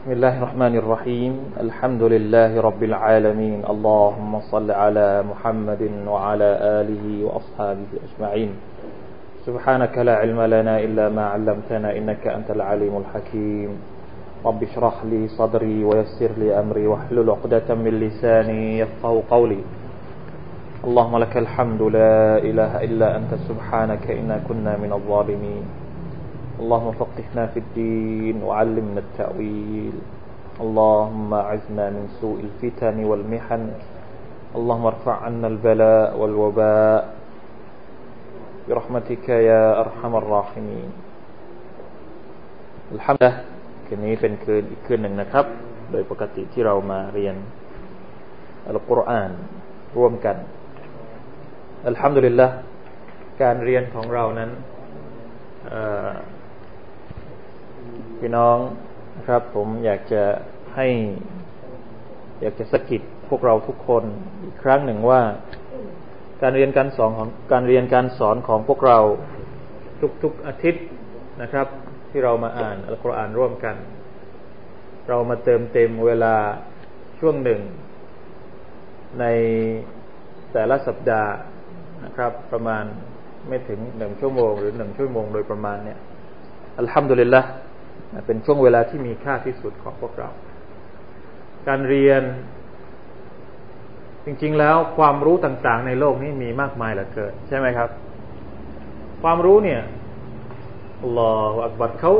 بسم الله الرحمن الرحيم. الحمد لله رب العالمين. اللهم صل على محمد وعلى آله وأصحابه أجمعين. سبحانك لا علم لنا إلا ما علمتنا إنك أنت العليم الحكيم. رب اشرح لي صدري ويسر لي أمري واحلل عقدة من لساني يفقه قولي. اللهم لك الحمد لا إله إلا أنت سبحانك إنا كنا من الظالمين. اللهم فقهنا في الدين وعلمنا التأويل اللهم أعزنا من سوء الفتن والمحن اللهم ارفع عنا البلاء والوباء برحمتك يا أرحم الراحمين الحمد لله คืนนี้เป็นคืนอีกคืนหนึ่งนะครับ โดยปกติที่เรามาเรียนอัลกุรอานร่วมกันอัลฮัมดุลิลละการเรียนของเรานั้น พี่น้องนะครับ ผมอยากจะให้ อยากจะสะกิดพวกเราทุกคนอีกครั้งหนึ่งว่า การเรียนการสอนของการเรียนการสอนของพวกเราทุกๆอาทิตย์นะครับ ที่เรามาอ่านอัลกุรอานร่วมกัน เรามาเติมเต็มเวลาช่วงหนึ่ง ในแต่ละสัปดาห์นะครับ ประมาณไม่ถึงหนึ่งชั่วโมง หรือหนึ่งชั่วโมงโดยประมาณเนี่ยอัลฮัมดุลิลละ เป็นช่วงเวลาที่มีค่าที่สุดของพวกเรา การเรียน จริง ๆ แล้วความรู้ต่างๆ ในโลกนี้มีมากมายเหลือเกินใช่ไหมครับ ความรู้เนี่ยลออักบัดเขา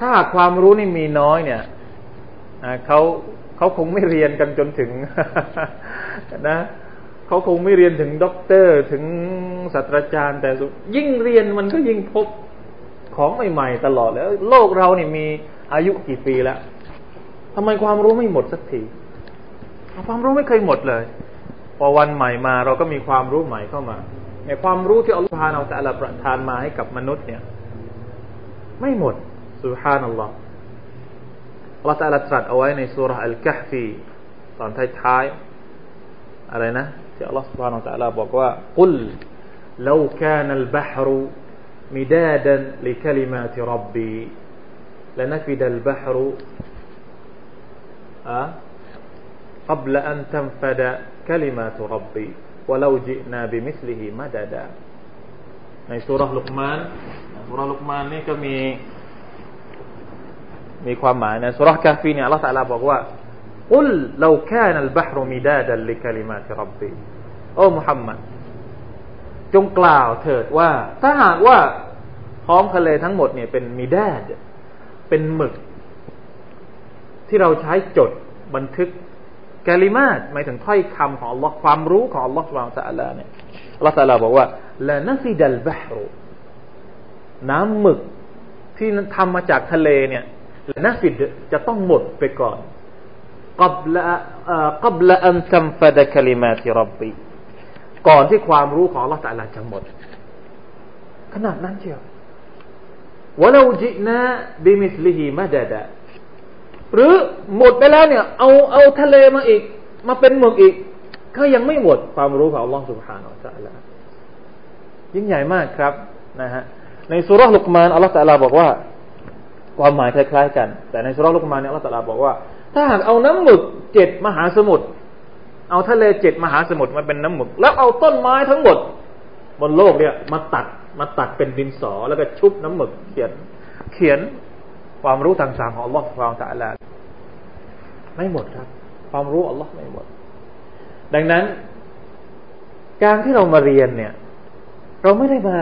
ถ้าความรู้นี่มีน้อยเนี่ยเขาเขาคงไม่เรียนกันจนถึงนะเขาคงไม่เรียนถึงด็อกเตอร์ถึงศาสตราจารย์ แต่ยิ่งเรียนมันก็ยิ่งพบ ของใหม่ๆตลอดแล้ว โลกเราเนี่ยมีอายุกี่ปีแล้วทำไมความรู้ไม่หมดสักที ความรู้ไม่เคยหมดเลย พอวันใหม่มา เราก็มีความรู้ใหม่เข้ามาในความรู้ที่อัลลอฮฺพาเอาแต่ละประทานมาให้กับมนุษย์เนี่ย ไม่หมดสุฮานัลลอฮ์อัลลอฮฺตรัสเอาไว้ในสุรษอัลกัฮฟีตอนท้ายๆอะไรนะที่อัลลอฮฺ سبحانه และ تعالى บอกว่ากุล لو كان البحر مدادا لكلمات ربي لنفد البحر أه قبل أن تنفد كلمات ربي ولو جئنا بمثله مددا ในสุรลุกมานสุรลุกมานนี่ก็มี มีความหมายในสุรกาฟีเนี่ยอัลลอฮฺตะลาบอกว่าอุลเราแค่นัลบาฮรุมิดาดัลลิคลิมาติรับบีโอ้มุฮัมมัด จงกล่าวเถิดว่า ถ้าหากว่าท้องทะเลทั้งหมดเนี่ยเป็นมิดดเป็นหมึก ที่เราใช้จดบันทึกกาลิมาตหมายถึงถ้อยคำของ Allah ความรู้ของ Allah สุบานตะอัลาเนี่ย Allah ตะลาบอกว่าละนัฟิดัลบะฮรุน้ำหมึกที่ทำมาจากทะเลเนี่ย لنفد จะต้องหมดไปก่อน قبل قبل أن تنفد كلمات ربي ก่อนที่ความรู้ของ อัลลอฮ์ตะอาลาจะหมด ขนาดนั้นเชียว ولو جئنا بمثله مددا หรือหมดไปแล้วเนี่ย เอาเอาทะเลมาอีก มาเป็นหมึกอีก ก็ยังไม่หมดความรู้ของอัลลอฮฺสุบฮานาอัลลอฮฺยิ่งใหญ่มากครับนะฮะในสุรลุกมานอัลลอฮฺตะลาบอกว่า ความหมายคล้ายๆกัน แต่ในสุรลุกมานเนี่ยอัลลอฮฺตะลาบอกว่า ถ้าหากเอาน้ำหมึกเจ็ดมหาสมุทร เอาทะเลเจ็ดมหาสมุทรมาเป็นน้ำหมึก แล้วเอาต้นไม้ทั้งหมด บนโลกเนี่ยมาตัดมาตัดเป็นดินสอแล้วก็ชุบน้ำหมึกเขียน เขียนความรู้ต่างๆของอัลลอฮฺความตะลาไม่หมดครับ ความรู้อัลลอฮ์ไม่หมด ดังนั้น การที่เรามาเรียนเนี่ย เราไม่ได้มา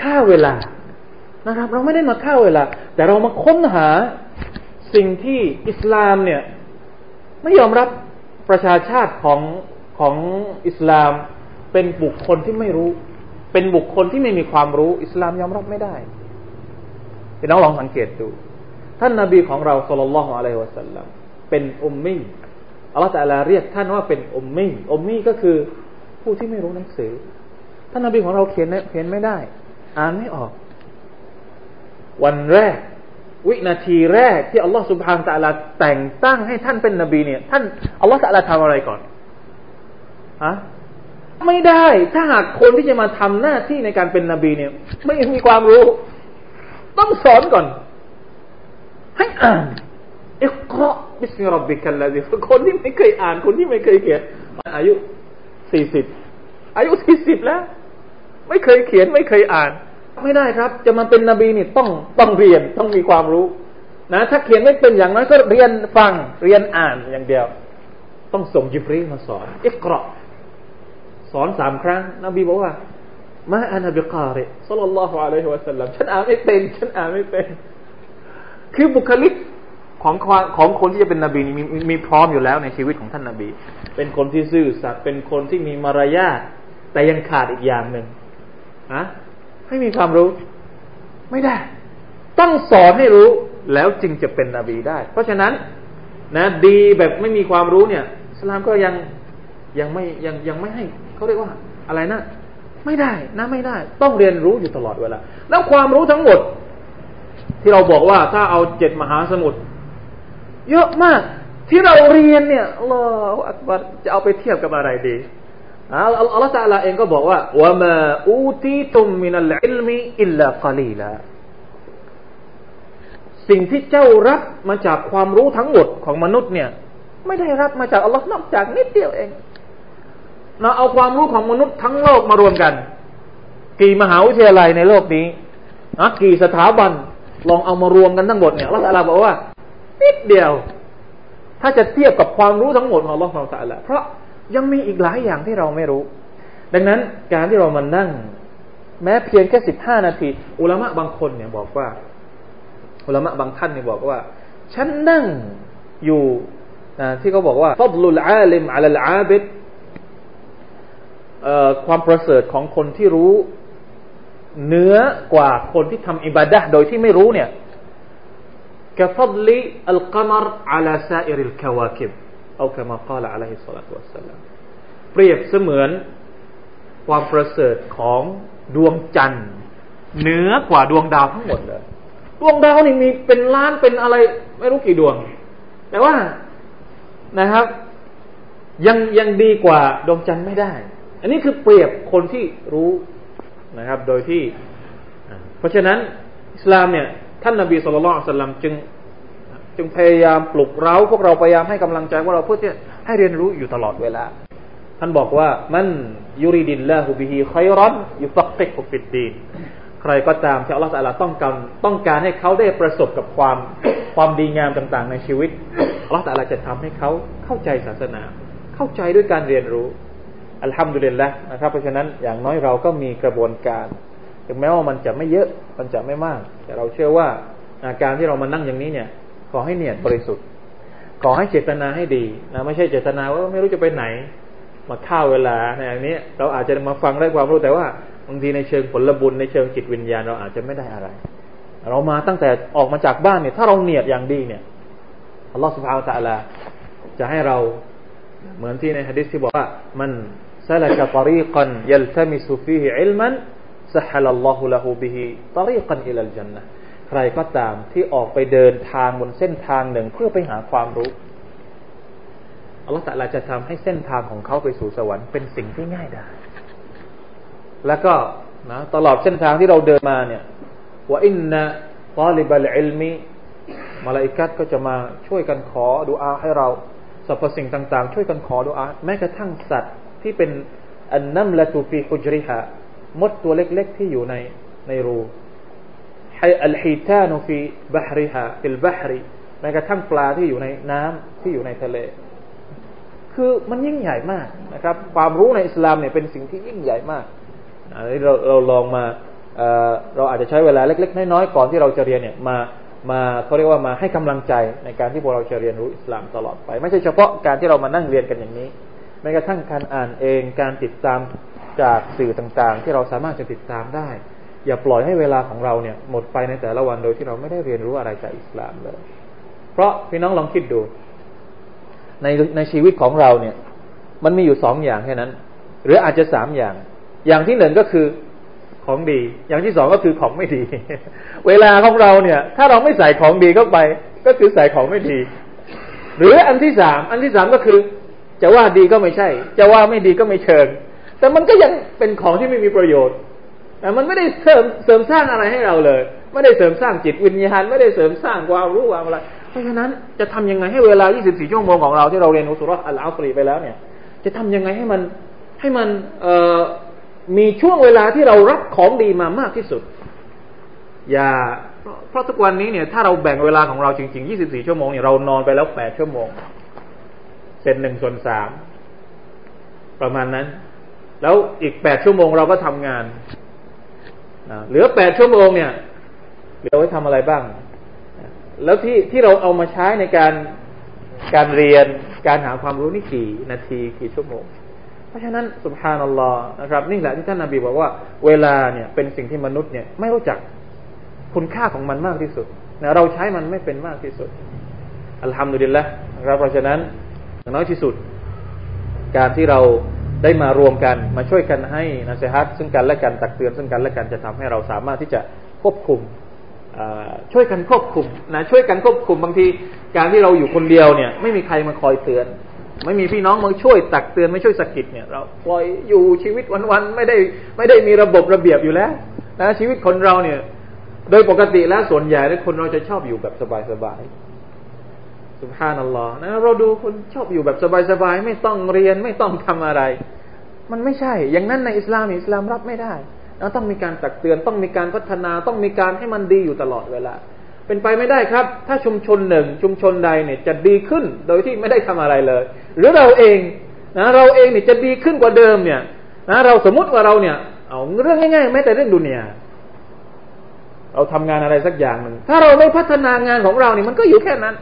ฆ่าเวลานะครับ เราไม่ได้มาฆ่าเวลา แต่เรามาค้นหาสิ่งที่อิสลามเนี่ย ไม่ยอมรับ ประชาชาติของของอิสลามเป็นบุคคลที่ไม่รู้ เป็นบุคคลที่ไม่มีความรู้ อิสลามยอมรับไม่ได้พี่น้องลองสังเกตดู ท่านนาบีของเราสุลต่านละฮ์อะลัยฮิวะสัลลัมเป็นอุมมีอัลลอฮฺแต่ละเรียกท่านว่าเป็นอุมมีอุมมีก็คือผู้ที่ไม่รู้หนังสือ ท่านนาบีของเราเขียนเขียนไม่ได้ อ่านไม่ออก วันแรก วินาทีแรกที่อัลลอฮฺสุบฮานตะลาแต่งตั้งให้ท่านเป็นนบีเนี่ย ท่านอัลลอฮฺตะลาทำอะไรก่อนฮะไม่ได้ถ้าหากคนที่จะมาทำหน้าที่ในการเป็นนบีเนี่ย ไม่มีความรู้ ต้องสอนก่อน ให้อ่านอิกราบิสมิรับบิกัลลาซิคนที่ไม่เคยอ่านคนที่ไม่เคยเขียนอายุสี่สิบอายุสี่สิบแล้ว ไม่เคยเขียนไม่เคยอ่าน ไม่ได้ครับ จะมาเป็นนบีนี่ต้องต้องเรียนต้องมีความรู้นะถ้าเขียนไม่เป็นอย่างนั้นก็เรียนฟังเรียนอ่านอย่างเดียว ต้องส่งยิบรีมาสอนอิกราสอนสามครั้ง นบีบอกว่ามาอานาบิกาเรสัลลัลลอฮุอะลัยฮิวะสัลลัมฉันอ่านไม่เป็นฉันอ่านไม่เป็น คือบุคลิกของของคนที่จะเป็นนบีมีมีพร้อมอยู่แล้วในชีวิตของท่านนบี เป็นคนที่ซื่อสัตย์เป็นคนที่มีมารยาทแต่ยังขาดอีกอย่างหนึ่งอะ ให้มีความรู้ ไม่ได้ ต้องสอนให้รู้แล้วจึงจะเป็นนบีได้ เพราะฉะนั้น นะดีแบบไม่มีความรู้เนี่ยสลามก็ยังยังไม่ยังยังไม่ให้เขาเรียกว่า อะไรนะ ไม่ได้นะไม่ได้ ต้องเรียนรู้อยู่ตลอดเวลาแล้วความรู้ทั้งหมด ที่เราบอกว่าถ้าเอาเจ็ดมหาสมุทรเยอะมาก ที่เราเรียนเนี่ยอัลลอฮฺอักบัรจะเอาไปเทียบกับอะไรดี อัลลอฮฺตะลาเองก็บอกว่าว่ามาอูตีตุมมินัลอิลมีอิลลากลีลาสิ่งที่เจ้ารับมาจากความรู้ทั้งหมดของมนุษย์เนี่ย ไม่ได้รับมาจากอัลลอฮ์นอกจากนิดเดียวเองเราเอาความรู้ของมนุษย์ทั้งโลกมารวมกัน กี่มหาวิทยาลัยในโลกนี้อะกี่สถาบันลองเอามารวมกันทั้งหมดเนี่ยอัลลอฮฺบอกว่านิดเดียว ถ้าจะเทียบกับความรู้ทั้งหมดของอัลลอฮฺสัลละเพราะ ยังมีอีกหลายอย่างที่เราไม่รู้ ดังนั้นการที่เรามานั่ง แม้เพียงแค่สิบห้านาที อุลามะบางคนเนี่ยบอกว่า อุลามะบางท่านเนี่ยบอกว่า ฉันนั่งอยู่ที่เขาบอกว่าฟัดลุลอาลิมอัลลอาบิดความประเสริฐของคนที่รู้เหนือกว่าคนที่ทำอิบาดะโดยที่ไม่รู้เนี่ยกฟดลิอัลกัมรอัลซาอิริลกวาคิบ เปรียบเสมือนความประเสริฐของดวงจันทร์เหนือกว่าดวงดาวทั้งหมดเลยดวงดาวนี่มีเป็นล้านเป็นอะไร ไม่รู้กี่ดวง แต่ว่านะครับ ยังยังดีกว่าดวงจันทร์ไม่ได้ อันนี้คือเปรียบคนที่รู้นะครับ โดยที่ เพราะฉะนั้นอิสลามเนี่ยท่านนาบีสุลต่านสัลลัมจึง จึงพยายามปลุกเราพวกเราพยายามให้กำลังใจพวกเราเพื่อที่ให้เรียนรู้อยู่ตลอดเวลา ท่านบอกว่ามันยุริดินละฮุบิฮิคอยรอนยุฟักติกฟิดดีนใครก็ตามที่อัลลอฮฺสัลาต้องการต้องการให้เขาได้ประสบกับความความดีงามต่าง ๆ ในชีวิตอัลลอฮฺสัลาจะทำให้เขาเข้าใจศาสนา เข้าใจด้วยการเรียนรู้อัลฮัมดุลิลละนะครับ เพราะฉะนั้นอย่างน้อยเราก็มีกระบวนการถึงแม้ว่ามันจะไม่เยอะมันจะไม่มาก แต่เราเชื่อว่าการที่เรามานั่งอย่างนี้เนี่ย ขอให้เนียดบริสุทธิ์ ขอให้เจตนาให้ดีนะไม่ใช่เจตนาว่าไม่รู้จะไปไหน มาข้าวเวลาในอย่างนี้ เราอาจจะมาฟังได้ความรู้แต่ว่าบางทีในเชิงผลบุญในเชิงจิตวิญญาณเราอาจจะไม่ได้อะไร เรามาตั้งแต่ออกมาจากบ้านเนี่ย ถ้าเราเนียดอย่างดีเนี่ยอัลลอฮฺสุบฮาวตะลาจะให้เราเหมือนที่ในฮะดิษที่บอกว่ามันซาลกะตรีกันยัลตมิสุฟีฮิอิลมันสัฮลัลลอฮุละฮูบิฮิตรีกันอิลัลจันนะ ใครก็ตามที่ออกไปเดินทางบนเส้นทางหนึ่งเพื่อไปหาความรู้อัลลอฮฺตะลาจะทำให้เส้นทางของเขาไปสู่สวรรค์เป็นสิ่งที่ง่ายได้แล้วก็นะตลอดเส้นทางที่เราเดินมาเนี่ยว่าอินนะตาลิบัลอิลมีมาลาอิกัดก็จะมาช่วยกันขอดุอาให้เราสรรพสิ่งต่าง ๆ ช่วยกันขอดุอาแม้กระทั่งสัตว์ที่เป็นอันนัมละตูฟีฮุจริฮะมดตัวเล็ก ๆ ที่อยู่ในในรู อัลฮีตานุฟีบาฮริฮะฟิลบาฮริแม้กระทั่งปลาที่อยู่ในน้ำที่อยู่ในทะเล คือมันยิ่งใหญ่มากนะครับ ความรู้ในอิสลามเนี่ยเป็นสิ่งที่ยิ่งใหญ่มากอันนี้เราเราลองมาเราอาจจะใช้เวลาเล็ก ๆ น้อยๆก่อนที่เราจะเรียนเนี่ยมามาเขาเรียกว่ามาให้กำลังใจในการที่พวกเราจะเรียนรู้อิสลามตลอดไป ไม่ใช่เฉพาะการที่เรามานั่งเรียนกันอย่างนี้แม้กระทั่งการอ่านเองการติดตามจากสื่อต่างๆ ที่เราสามารถจะติดตามได้ อย่าปล่อยให้เวลาของเราเนี่ย หมดไปในแต่ละวันโดยที่เราไม่ได้เรียนรู้อะไรจากอิสลามเลย เพราะพี่น้องลองคิดดู ในในชีวิตของเราเนี่ย มันมีอยู่สองอย่างแค่นั้น หรืออาจจะสามอย่าง อย่างที่หนึ่งก็คือของดี อย่างที่สองก็คือของไม่ดี เวลาของเราเนี่ย ถ้าเราไม่ใส่ของดีเข้าไป ก็คือใส่ของไม่ดี หรืออันที่สามอันที่สามก็คือ จะว่าดีก็ไม่ใช่ จะว่าไม่ดีก็ไม่เชิง แต่มันก็ยังเป็นของที่ไม่มีประโยชน์ มันไม่ได้เสริมเสริมสร้างอะไรให้เราเลย ไม่ได้เสริมสร้างจิตวิญญาณไม่ได้เสริมสร้างความรู้ความอะไร เพราะฉะนั้นจะทำยังไงให้เวลา 24 ชั่วโมงของเราที่เราเรียนอุสุรอัลอาฟรีไปแล้วเนี่ย จะทำยังไงให้มันให้มันเออมีช่วงเวลาที่เรารับของดีมามากที่สุด อย่าเพราะทุกวันนี้เนี่ยถ้าเราแบ่งเวลาของเราจริง ๆ 24 ชั่วโมงเนี่ยเรานอนไปแล้ว 8 ชั่วโมงเศษหนึ่งส่วนสามประมาณนั้น แล้วอีก 8 ชั่วโมงเราก็ทำงาน เหลือ8ชั่วโมงเนี่ยเหลือไว้ทำอะไรบ้าง แล้วที่ที่เราเอามาใช้ในการการเรียนการหาความรู้นี่กี่นาทีกี่ชั่วโมง เพราะฉะนั้นสุภานัลลอฮ์นะครับนี่แหละที่ท่านนาบีบอกว่า เวลาเนี่ยเป็นสิ่งที่มนุษย์เนี่ยไม่รู้จักคุณค่าของมันมากที่สุดนะเราใช้มันไม่เป็นมากที่สุด อัลฮัมดุลิลละนะครับเพราะฉะนั้นน้อยที่สุด การที่เรา ได้มารวมกันมาช่วยกันให้นะเซฮัตซึ่งกันและกันตักเตือนซึ่งกันและกันจะทำให้เราสามารถที่จะควบคุมช่วยกันควบคุมนะช่วยกันควบคุมบางทีการที่เราอยู่คนเดียวเนี่ยไม่มีใครมาคอยเตือน ไม่มีพี่น้องมาช่วยตักเตือนไม่ช่วยสกิดเนี่ยเราปล่อยอยู่ชีวิตวันๆไม่ได้ไม่ได้มีระบบระเบียบอยู่แล้วนะชีวิตคนเราเนี่ย โดยปกติแล้วส่วนใหญ่แล้วคนเราจะชอบอยู่แบบสบายๆ สุภานัลลอฮ์นะเราดูคนชอบอยู่แบบสบายๆไม่ต้องเรียนไม่ต้องทำอะไร มันไม่ใช่ อย่างนั้นในอิสลามอิสลามรับไม่ได้เราต้องมีการตักเตือนต้องมีการพัฒนาต้องมีการให้มันดีอยู่ตลอดเวลา เป็นไปไม่ได้ครับ ถ้าชุมชนหนึ่งชุมชนใดเนี่ยจะดีขึ้นโดยที่ไม่ได้ทำอะไรเลย หรือเราเองนะเราเองเนี่ยจะดีขึ้นกว่าเดิมเนี่ยนะเราสมมติว่าเราเนี่ย เอาเรื่องง่ายๆแม้แต่เรื่องดุนยาเราทำงานอะไรสักอย่างหนึ่งถ้าเราไม่พัฒนางานของเราเนี่ยมันก็อยู่แค่นั้น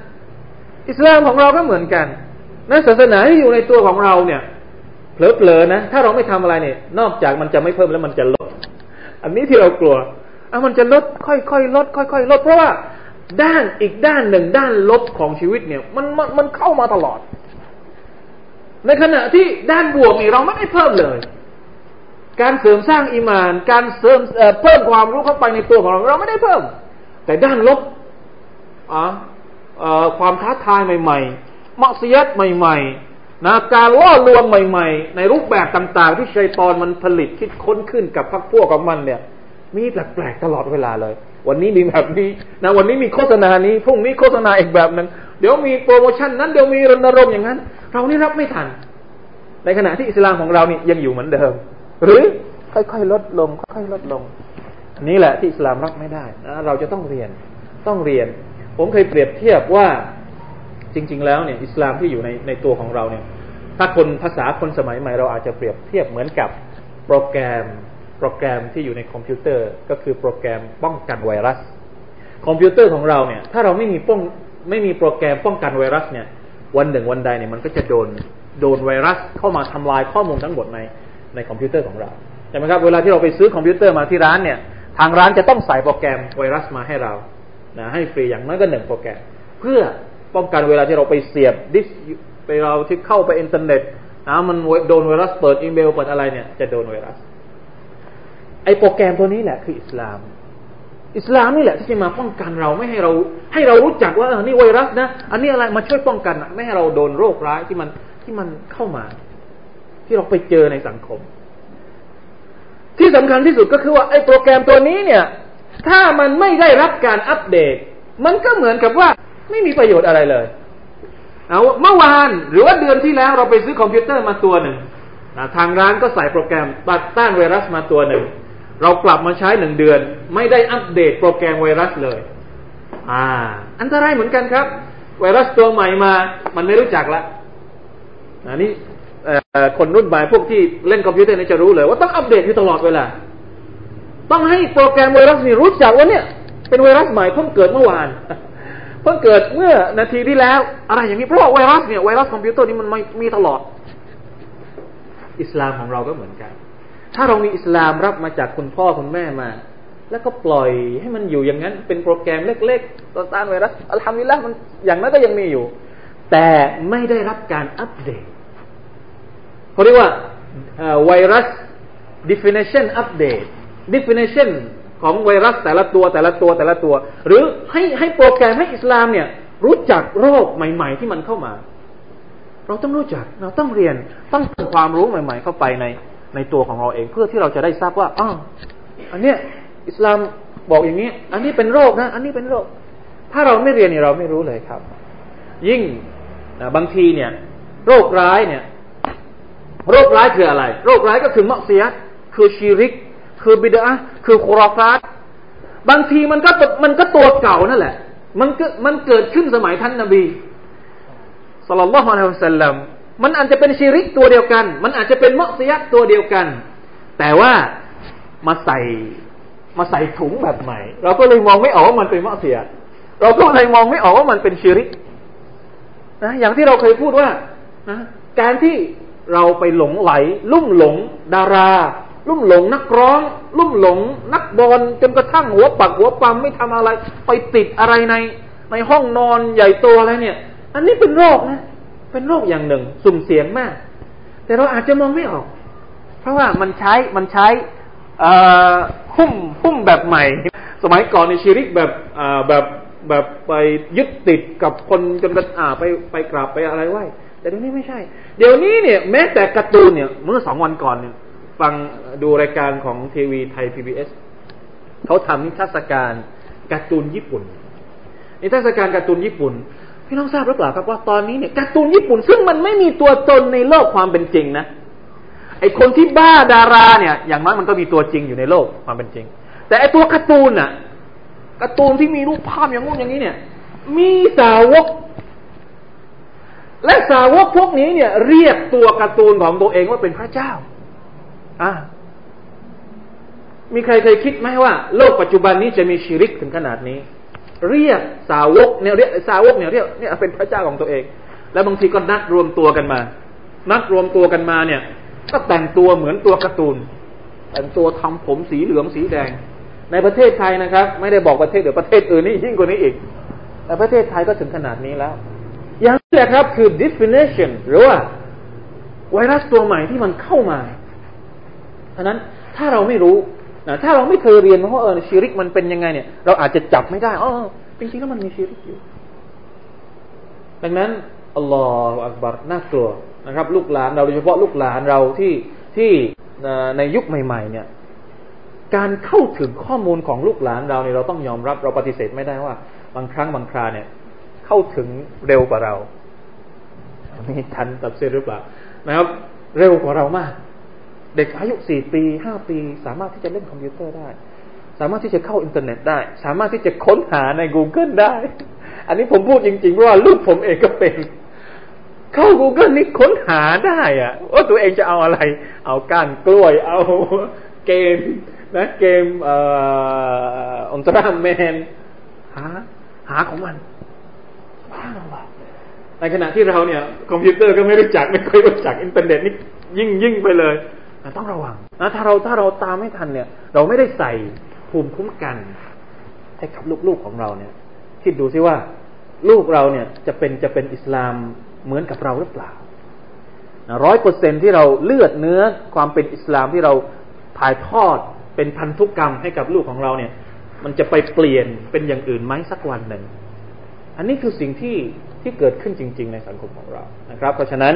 อิสลามของเราก็เหมือนกันนะศาสนาที่อยู่ในตัวของเราเนี่ยเผลอๆนะ ถ้าเราไม่ทำอะไรเนี่ย นอกจากมันจะไม่เพิ่มแล้วมันจะลด อันนี้ที่เรากลัวอะมันจะลด ค่อยๆลด ค่อยๆลด เพราะว่าด้านอีกด้านหนึ่งด้านลบของชีวิตเนี่ย มันมันมันเข้ามาตลอด ในขณะที่ด้านบวกนี่เราไม่ได้เพิ่มเลย การเสริมสร้างอิมาน การเสริมเพิ่มความรู้เข้าไปในตัวของเรา เราไม่ได้เพิ่ม แต่ด้านลบอ่ ความท้าทายใหม่ๆมักซียดใหม่ๆนะการล่อลวงใหม่ ๆ ในรูปแบบต่างๆ ที่ชัยตอนมันผลิตคิดค้นขึ้นกับพรรคพวกของมันเนี่ย มีแปลกๆตลอดเวลาเลย วันนี้มีแบบนี้นะวันนี้มีโฆษณานี้พรุ่งนี้โฆษณาอีกแบบหนึ่งเดี๋ยวมีโปรโมชั่นนั้นเดี๋ยวมีรณรงค์อย่างนั้น เรานี่รับไม่ทัน ในขณะที่อิสลามของเรานี่ยังอยู่เหมือนเดิม หรือค่อยๆลดลงค่อยๆลดลงนี่แหละที่อิสลามรับไม่ได้นะเราจะต้องเรียนต้องเรียน ผมเคยเปรียบเทียบว่าจริง ๆ แล้วเนี่ยอิสลามที่อยู่ในในตัวของเราเนี่ย ถ้าคนภาษาคนสมัยใหม่เราอาจจะเปรียบเทียบเหมือนกับโปรแกรมโปรแกรมที่อยู่ในคอมพิวเตอร์ ก็คือโปรแกรมป้องกันไวรัส คอมพิวเตอร์ของเราเนี่ย ถ้าเราไม่มีป้องไม่มีโปรแกรมป้องกันไวรัสเนี่ย วันหนึ่งวันใดเนี่ยมันก็จะโดนโดนไวรัสเข้ามาทำลายข้อมูลทั้งหมดในในคอมพิวเตอร์ของเราใช่ไหมครับเวลาที่เราไปซื้อคอมพิวเตอร์มาที่ร้านเนี่ย ทางร้านจะต้องใส่โปรแกรมไวรัสมาให้เรา นะให้ฟรีอย่างน้อยก็หนึ่งโปรแกรม เพื่อป้องกันเวลาที่เราไปเสียบดิสไปเราที่เข้าไปอินเทอร์เน็ตนะมันโดนไวรัสเปิดอีเมลเปิดอะไรเนี่ยจะโดนไวรัสไอโปรแกรมตัวนี้แหละคืออิสลาม อิสลามนี่แหละที่จะมาป้องกันเราไม่ให้เรา ให้เรารู้จักว่าเออนี่ไวรัสนะ อันนี้อะไรมาช่วยป้องกันไม่ให้เราโดนโรคร้ายที่มันที่มันเข้ามา ที่เราไปเจอในสังคม ที่สำคัญที่สุดก็คือว่าไอโปรแกรมตัวนี้เนี่ย ถ้ามันไม่ได้รับการอัปเดต มันก็เหมือนกับว่าไม่มีประโยชน์อะไรเลย เอาเมื่อวานหรือว่าเดือนที่แล้วเราไปซื้อคอมพิวเตอร์มาตัวหนึ่งทางร้านก็ใส่โปรแกรมต่อต้านไวรัสมาตัวหนึ่ง เรากลับมาใช้หนึ่งเดือน ไม่ได้อัปเดตโปรแกรมไวรัสเลย อ่า อันตรายเหมือนกันครับ ไวรัสตัวใหม่มา มันไม่รู้จักละอันนี้คนรุ่นใหม่พวกที่เล่นคอมพิวเตอร์นี่จะรู้เลย ว่าต้องอัปเดตอยู่ตลอดเวลา ต้องให้โปรแกรมไวรัสนี่รู้จักว่าเนี่ย เป็นไวรัสใหม่เพิ่งเกิดเมื่อวานเพิ่งเกิดเมื่อนาทีที่แล้ว อะไรอย่างนี้เพราะไวรัสเนี่ยไวรัสคอมพิวเตอร์นี่มันมีตลอด อิสลามของเราก็เหมือนกัน ถ้าเรามีอิสลามรับมาจากคุณพ่อคุณแม่มา แล้วก็ปล่อยให้มันอยู่อย่างนั้น เป็นโปรแกรมเล็กๆต่อต้านไวรัสالحمد للهมันอย่างนั้นก็ยังมีอยู่ แต่ไม่ได้รับการอัปเดตเขาเรียกว่าไวรัส definition update definition ของไวรัสแต่ละตัวแต่ละตัวแต่ละตัว หรือให้ให้โปรแกรมให้อิสลามเนี่ยรู้จักโรคใหม่ ๆ ที่มันเข้ามา เราต้องรู้จักเราต้องเรียนต้องเติมความรู้ใหม่ ๆ เข้าไปในในตัวของเราเองเพื่อที่เราจะได้ทราบว่าอ๋ออันเนี้ยอิสลามบอกอย่างนี้ อันนี้เป็นโรคนะ อันนี้เป็นโรค ถ้าเราไม่เรียนเนี่ยเราไม่รู้เลยครับ ยิ่งนะบางทีเนี่ย โรคร้ายเนี่ย โรคร้ายคืออะไร โรคร้ายก็คือมะเสียคือชีริก คือบิดาคือคุรอฟาตบางทีมันก็มันก็ตัวเก่านั่นแหละ มันก็มันเกิดขึ้นสมัยท่านนบีสุลต่านละฮ์อะลัยฮิสซาลลัมมันอาจจะเป็นชีริกตัวเดียวกัน มันอาจจะเป็นมะเสียตัวเดียวกัน แต่ว่ามาใส่มาใส่ถุงแบบใหม่ เราก็เลยมองไม่ออกว่ามันเป็นมะเสียเราก็เลยมองไม่ออกว่ามันเป็นชีริกนะอย่างที่เราเคยพูดว่านะการที่เราไปหลงไหล ลุ่มหลงดารา ลุ่มหลงนักร้อง ลุ่มหลง นักบอลจนกระทั่งหัวปักหัวปั๊มไม่ทำอะไร ไปติดอะไรใน ในห้องนอนใหญ่โตอะไรเนี่ย อันนี้เป็นโรคนะ เป็นโรคอย่างหนึ่ง สุ่มเสี่ยงมาก แต่เราอาจจะมองไม่ออก เพราะว่ามันใช้มันใช้หุ้มหุ้มแบบใหม่ สมัยก่อนในชีริกแบบแบบแบบไปยึดติดกับคนจนกระอ่าไปไปกราบไปอะไรไหวแต่เดี๋ยวนี้ไม่ใช่ เดี๋ยวนี้เนี่ย แม้แต่การ์ตูนเนี่ยเมื่อสองวันก่อนเนี่ย ฟังดูรายการของทีวีไทย PBS เขาทำนิทรรศการการ์ตูนญี่ปุ่น นิทรรศการการ์ตูนญี่ปุ่นพี่น้องทราบหรือเปล่าครับว่าตอนนี้เนี่ยการ์ตูนญี่ปุ่น ซึ่งมันไม่มีตัวตนในโลกความเป็นจริงนะไอคนที่บ้าดาราเนี่ย อย่างน้อยมันก็มีตัวจริงอยู่ในโลกความเป็นจริง แต่ไอตัวการ์ตูนอะการ์ตูนที่มีรูปภาพอย่างงู้นอย่างนี้เนี่ย มีสาวก และสาวกพวกนี้เนี่ย เรียกตัวการ์ตูนของตัวเองว่าเป็นพระเจ้า อ่ามีใครเคยคิดไหมว่า โลกปัจจุบันนี้จะมีชีริกถึงขนาดนี้ เรียกสาวกเนี่ยเรียกสาวกเนี่ยเรียกเนี่ยเป็นพระเจ้าของตัวเอง แล้วบางทีก็นัดรวมตัวกันมา นัดรวมตัวกันมาเนี่ย ก็แต่งตัวเหมือนตัวการ์ตูน แต่งตัวทำผมสีเหลืองสีแดง ในประเทศไทยนะครับ ไม่ได้บอกประเทศเดี๋ยวประเทศอื่นนี่ยิ่งกว่านี้อีกแต่ประเทศไทยก็ถึงขนาดนี้แล้ว อย่างนี้แหละครับคือ definition หรือว่าไวรัสตัวใหม่ที่มันเข้ามา ฉะนั้นถ้าเราไม่รู้นะถ้าเราไม่เคยเรียนว่าเออชีริกมันเป็นยังไงเนี่ย เราอาจจะจับไม่ได้อ๋อจริงๆแล้วมันมีชีริกอยู่ ดังนั้นอัลลอฮฺอักบารน่ากลัวนะครับ ลูกหลานเราโดยเฉพาะลูกหลานเราที่ที่ในยุคใหม่ ๆ เนี่ย การเข้าถึงข้อมูลของลูกหลานเราเนี่ยเราต้องยอมรับเราปฏิเสธไม่ได้ว่า บางครั้งบางคราเนี่ย เข้าถึงเร็วกว่าเราไม่ทันตับเสียหรือเปล่านะครับ เร็วกว่าเรามาก เด็กอายุสี่ปีห้าปี สามารถที่จะเล่นคอมพิวเตอร์ได้ สามารถที่จะเข้าอินเทอร์เน็ตได้ สามารถที่จะค้นหาใน Google ได้ อันนี้ผมพูดจริงๆเพราะว่าลูกผมเองก็เป็น เข้า Google นี่ค้นหาได้อะว่าตัวเองจะเอาอะไร เอาก้านกล้วย เอาเกมนะเกมเอ่ออัลตร้าแมนหาหาของมันบ้าหรอในขณะที่เราเนี่ย คอมพิวเตอร์ก็ไม่รู้จักไม่เคยรู้จักอินเทอร์เน็ตนี่ยิ่งยิ่งไปเลย ต้องระวังนะถ้าเราถ้าเราตามไม่ทันเนี่ย เราไม่ได้ใส่ภูมิคุ้มกันให้กับลูกๆของเราเนี่ย คิดดูซิว่า ลูกเราเนี่ยจะเป็นจะเป็นอิสลามเหมือนกับเราหรือเปล่าร้อยเปอร์เซ็นที่เราเลือดเนื้อความเป็นอิสลามที่เราถ่ายทอดเป็นพันธุกรรมให้กับลูกของเราเนี่ย มันจะไปเปลี่ยนเป็นอย่างอื่นไหมสักวันหนึ่ง อันนี้คือสิ่งที่ที่เกิดขึ้นจริง ๆ ในสังคมของเรานะครับ เพราะฉะนั้น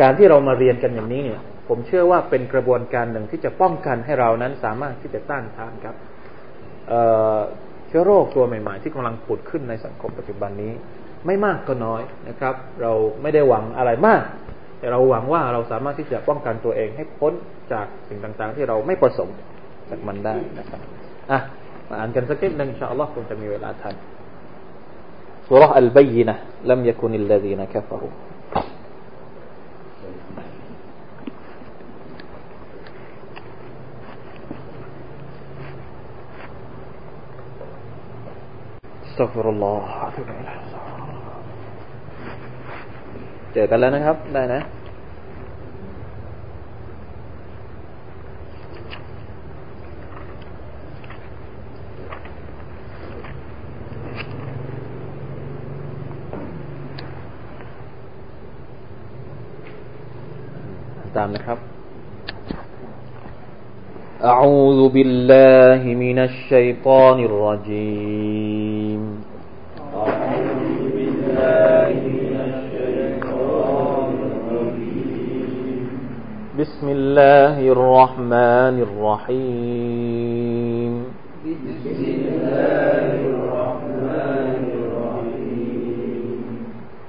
การที่เรามาเรียนกันอย่างนี้เนี่ย ผมเชื่อว่าเป็นกระบวนการหนึ่งที่จะป้องกันให้เรานั้นสามารถที่จะต้านทานครับเชื้อโรคตัวใหม่ๆ ที่กำลังผุดขึ้นในสังคมปัจจุบันนี้ ไม่มากก็น้อยนะครับ เราไม่ได้หวังอะไรมาก แต่เราหวังว่าเราสามารถที่จะป้องกันตัวเองให้พ้นจากสิ่งต่างๆ ที่เราไม่ประสงค์จากมันได้นะครับอะมาอ่านกันสักนิดหนึ่งอินชาอัลลอฮ์คงจะมีเวลาทันสุรษอัลบัยนะลัมยกุนิลลดีนะคัฟรุ استغفر الله เจอกันแล้วนะครับ ได้นะ ตามนะครับ أعوذ بالله من الشيطان الرجيم بسم الله الرحمن الرحيم. بسم الله الرحمن الرحيم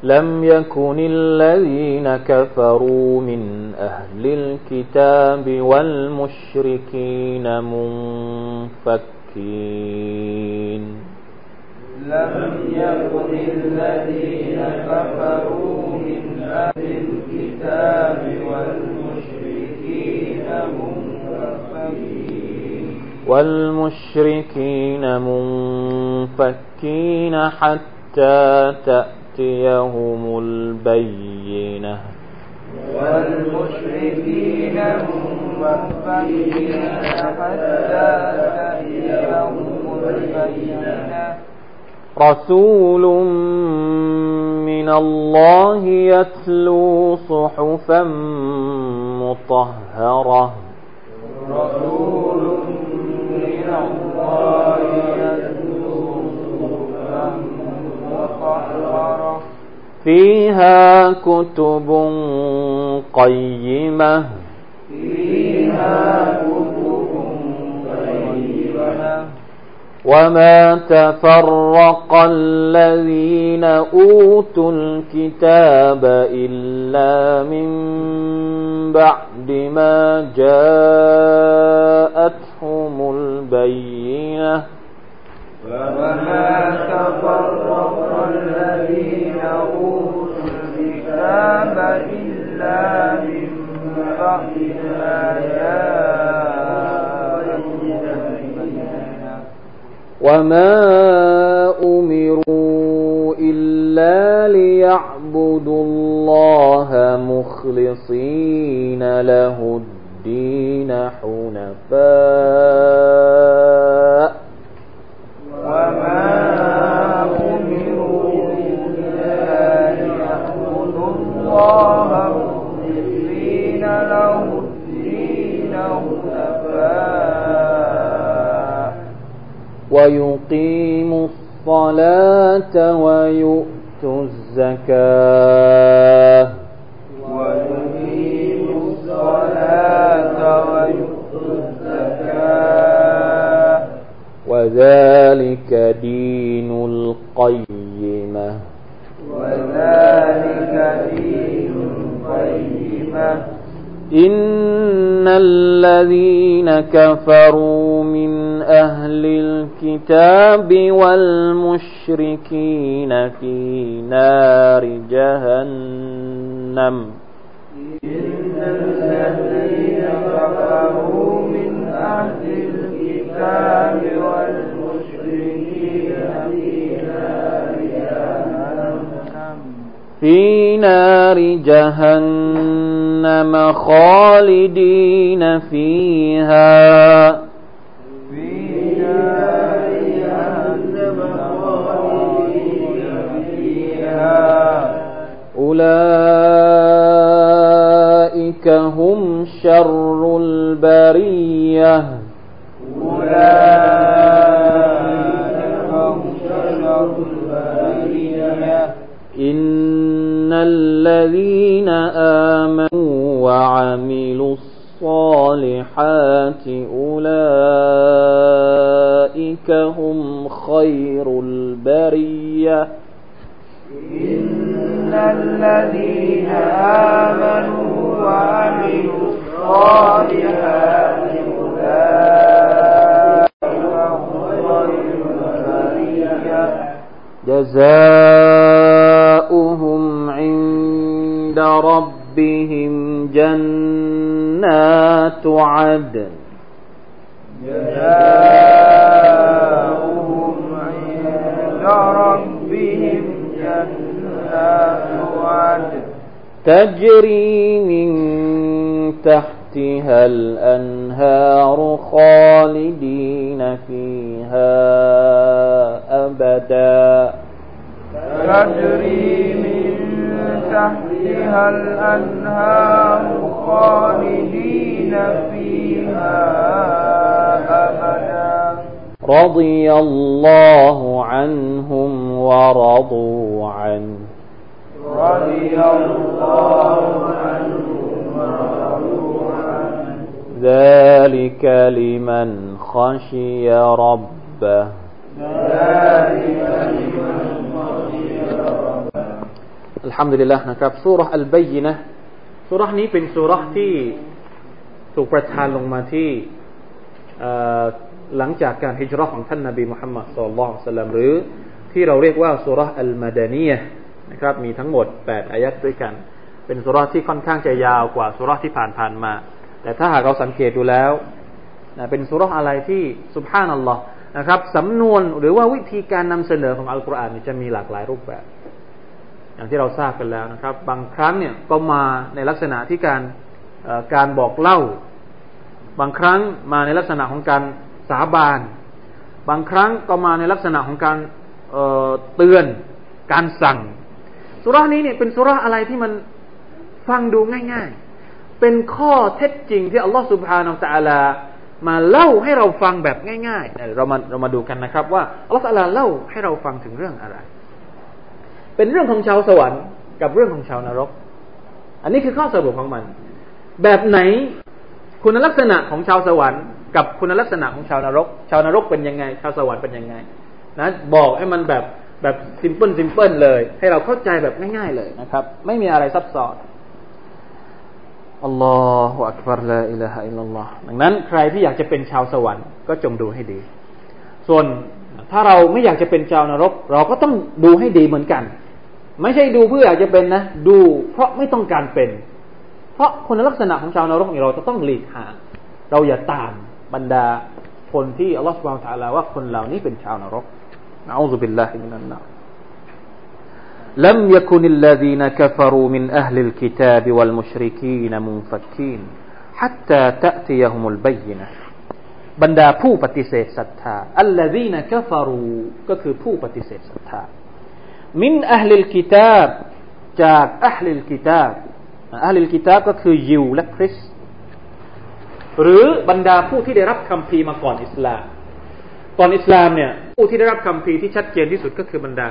لم يكن الذين كفروا من أهل الكتاب والمشركين منفكين. لم يكن الذين كفروا من أهل الكتاب والمشركين والمشركين منفكين حتى تأتيهم البينة. والمشركين منفكين حتى تأتيهم البينة. رسول من الله يتلو صحفا مطهرة. رسول فيها كتب قيمة. فيها كتب قيمة وما تفرق الذين أوتوا الكتاب إلا من بعد ما جاءتهم البينة. وما تفرق الذين أوتوا الكتاب إلا من بعد وما أمروا إلا ليعبدوا الله مخلصين له الدين حنفاء. ويقيموا الصلاة ويؤتوا الزكاة. ويقيموا الصلاة الزكاة. وذلك دين القيمة. وذلك دين قيمة إن الذين كفروا من أهل الكتاب والمشركين في نار جهنم. إن الذين كفروا من أهل الكتاب والمشركين في نار جهنم في نار جهنم خالدين فيها. في أولئك هم شر البرية. أولئك هم شر البرية إن الذين آمنوا وعملوا الصالحات أولئك هم خير البرية. إن الذين آمنوا وعملوا الصالحات أولئك هم خير البرية. جزاؤهم عند ربهم جنات عدن جزاؤهم عند ربهم جنات عدن تجري من تحتها الأنهار خالدين فيها أبدا. تجري من تحتها الأنهار خالدين فيها أبدا. رضي الله عنهم ورضوا عنه. رضي الله عنهم ورضوا عنه. ذلك لمن خشي ربه. ذلك لمن خشي ربه. الحمد لله نكاب سورة البينة. สุรอัลบัยนะสุรนี้เป็นสุราที่ถูกประทานลงมาที่หลังจากการฮิจรัชของท่านนาบีมุฮัมมัดสุลลัลสลัมหรือที่เราเรียกว่าสุราอัลมาดานียนะครับมีทั้งหมด 8 อายัดด้วยกัน เป็นสุราที่ค่อนข้างจะยาวกว่าสุราที่ผ่านๆมา แต่ถ้าหากเราสังเกตดูแล้วนะเป็นสุราอะไรที่สุภานัลลอฮ์นะครับสำนวนหรือว่าวิธีการนำเสนอของอัลกุรอานจะมีหลากหลายรูปแบบ อย่างที่เราทราบกันแล้วนะครับ บางครั้งเนี่ยก็มาในลักษณะที่การการบอกเล่า บางครั้งมาในลักษณะของการสาบาน บางครั้งก็มาในลักษณะของการเเตือนการสั่งสุรานี้เนี่ยเป็นสุราอะไรที่มันฟังดูง่าย ๆ เป็นข้อเท็จจริงที่อัลลอฮฺสุบฮานาอัลลอฮมาเล่าให้เราฟังแบบง่ายๆ เรามาเรามาดูกันนะครับ ว่าอัลลอฮฺเล่าให้เราฟังถึงเรื่องอะไร เป็นเรื่องของชาวสวรรค์กับเรื่องของชาวนรก อันนี้คือข้อสรุปของมัน แบบไหนคุณลักษณะของชาวสวรรค์กับคุณลักษณะของชาวนรก ชาวนรกเป็นยังไง ชาวสวรรค์เป็นยังไง นะบอกให้มันแบบแบบ simple simple เลย ให้เราเข้าใจแบบง่ายๆเลยนะครับ ไม่มีอะไรซับซ้อนالله أكبر لا إله إلا اللهดังนั้นใครที่อยากจะเป็นชาวสวรรค์ก็จงดูให้ดี ส่วนถ้าเราไม่อยากจะเป็นชาวนรก เราก็ต้องดูให้ดีเหมือนกัน ไม่ใช่ดูเพื่ออยากจะเป็นนะ ดูเพราะไม่ต้องการเป็น เพราะคุณลักษณะของชาวนรกนี่เราจะต้องหลีกห่างเราอย่าตามบรรดาคนที่อัลลอฮฺสุบานตะลาว่าคนเหล่านี้เป็นชาวนรกนะอูซุบิลลาฮิมินันนา لم يكن الذين كفروا من أهل الكتاب والمشركين منفكين حتى تأتيهم البينة บรรดาผู้ปฏิเสธศรัทธาอัลลซีนกฟารูก็คือผู้ปฏิเสธศรัทธา من أهل الكتاب จาก أهل الكتاب أهل الكتابก็คือยิวและคริสต์หรือบรรดาผู้ที่ได้รับคัมภีร์มาก่อนอิสลาม ก่อนอิสลามเนี่ย ผู้ที่ได้รับคัมภีร์ที่ชัดเจนที่สุดก็คือบรรดา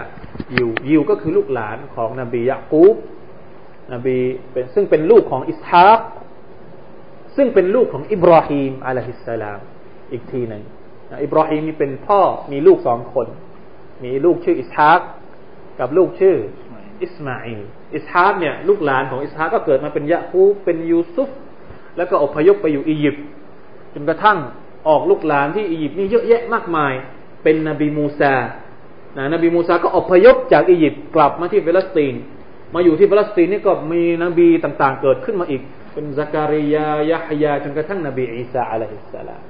ยิวยิวก็คือลูกหลานของนบียะกูบนบีเป็นซึ่งเป็นลูกของอิสฮากซึ่งเป็นลูกของอิบราฮิมعليه السلامอีกทีหนึ่งอิบราฮิมนี่เป็นพ่อมีลูกสองคน มีลูกชื่ออิสฮาก กับลูกชื่อ อิสมาอิลอิสฮากเนี่ยลูกหลานของอิสฮากก็เกิดมาเป็นยะกูบเป็นยูซุฟแล้วก็อพยพไปอยู่อียิปต์จนกระทั่งออกลูกหลานที่อียิปต์นี่เยอะแยะมากมาย เป็นนบีมูซานะนบีมูซาก็อพยพจากอียิปต์กลับมาที่เฟลสตีนมาอยู่ที่เฟลสตีนนี่ก็มีนบีต่างๆ เกิดขึ้นมาอีก เป็นซักริยายะฮยาจนกระทั่งนบีอีสาอะลัยฮิสสลาม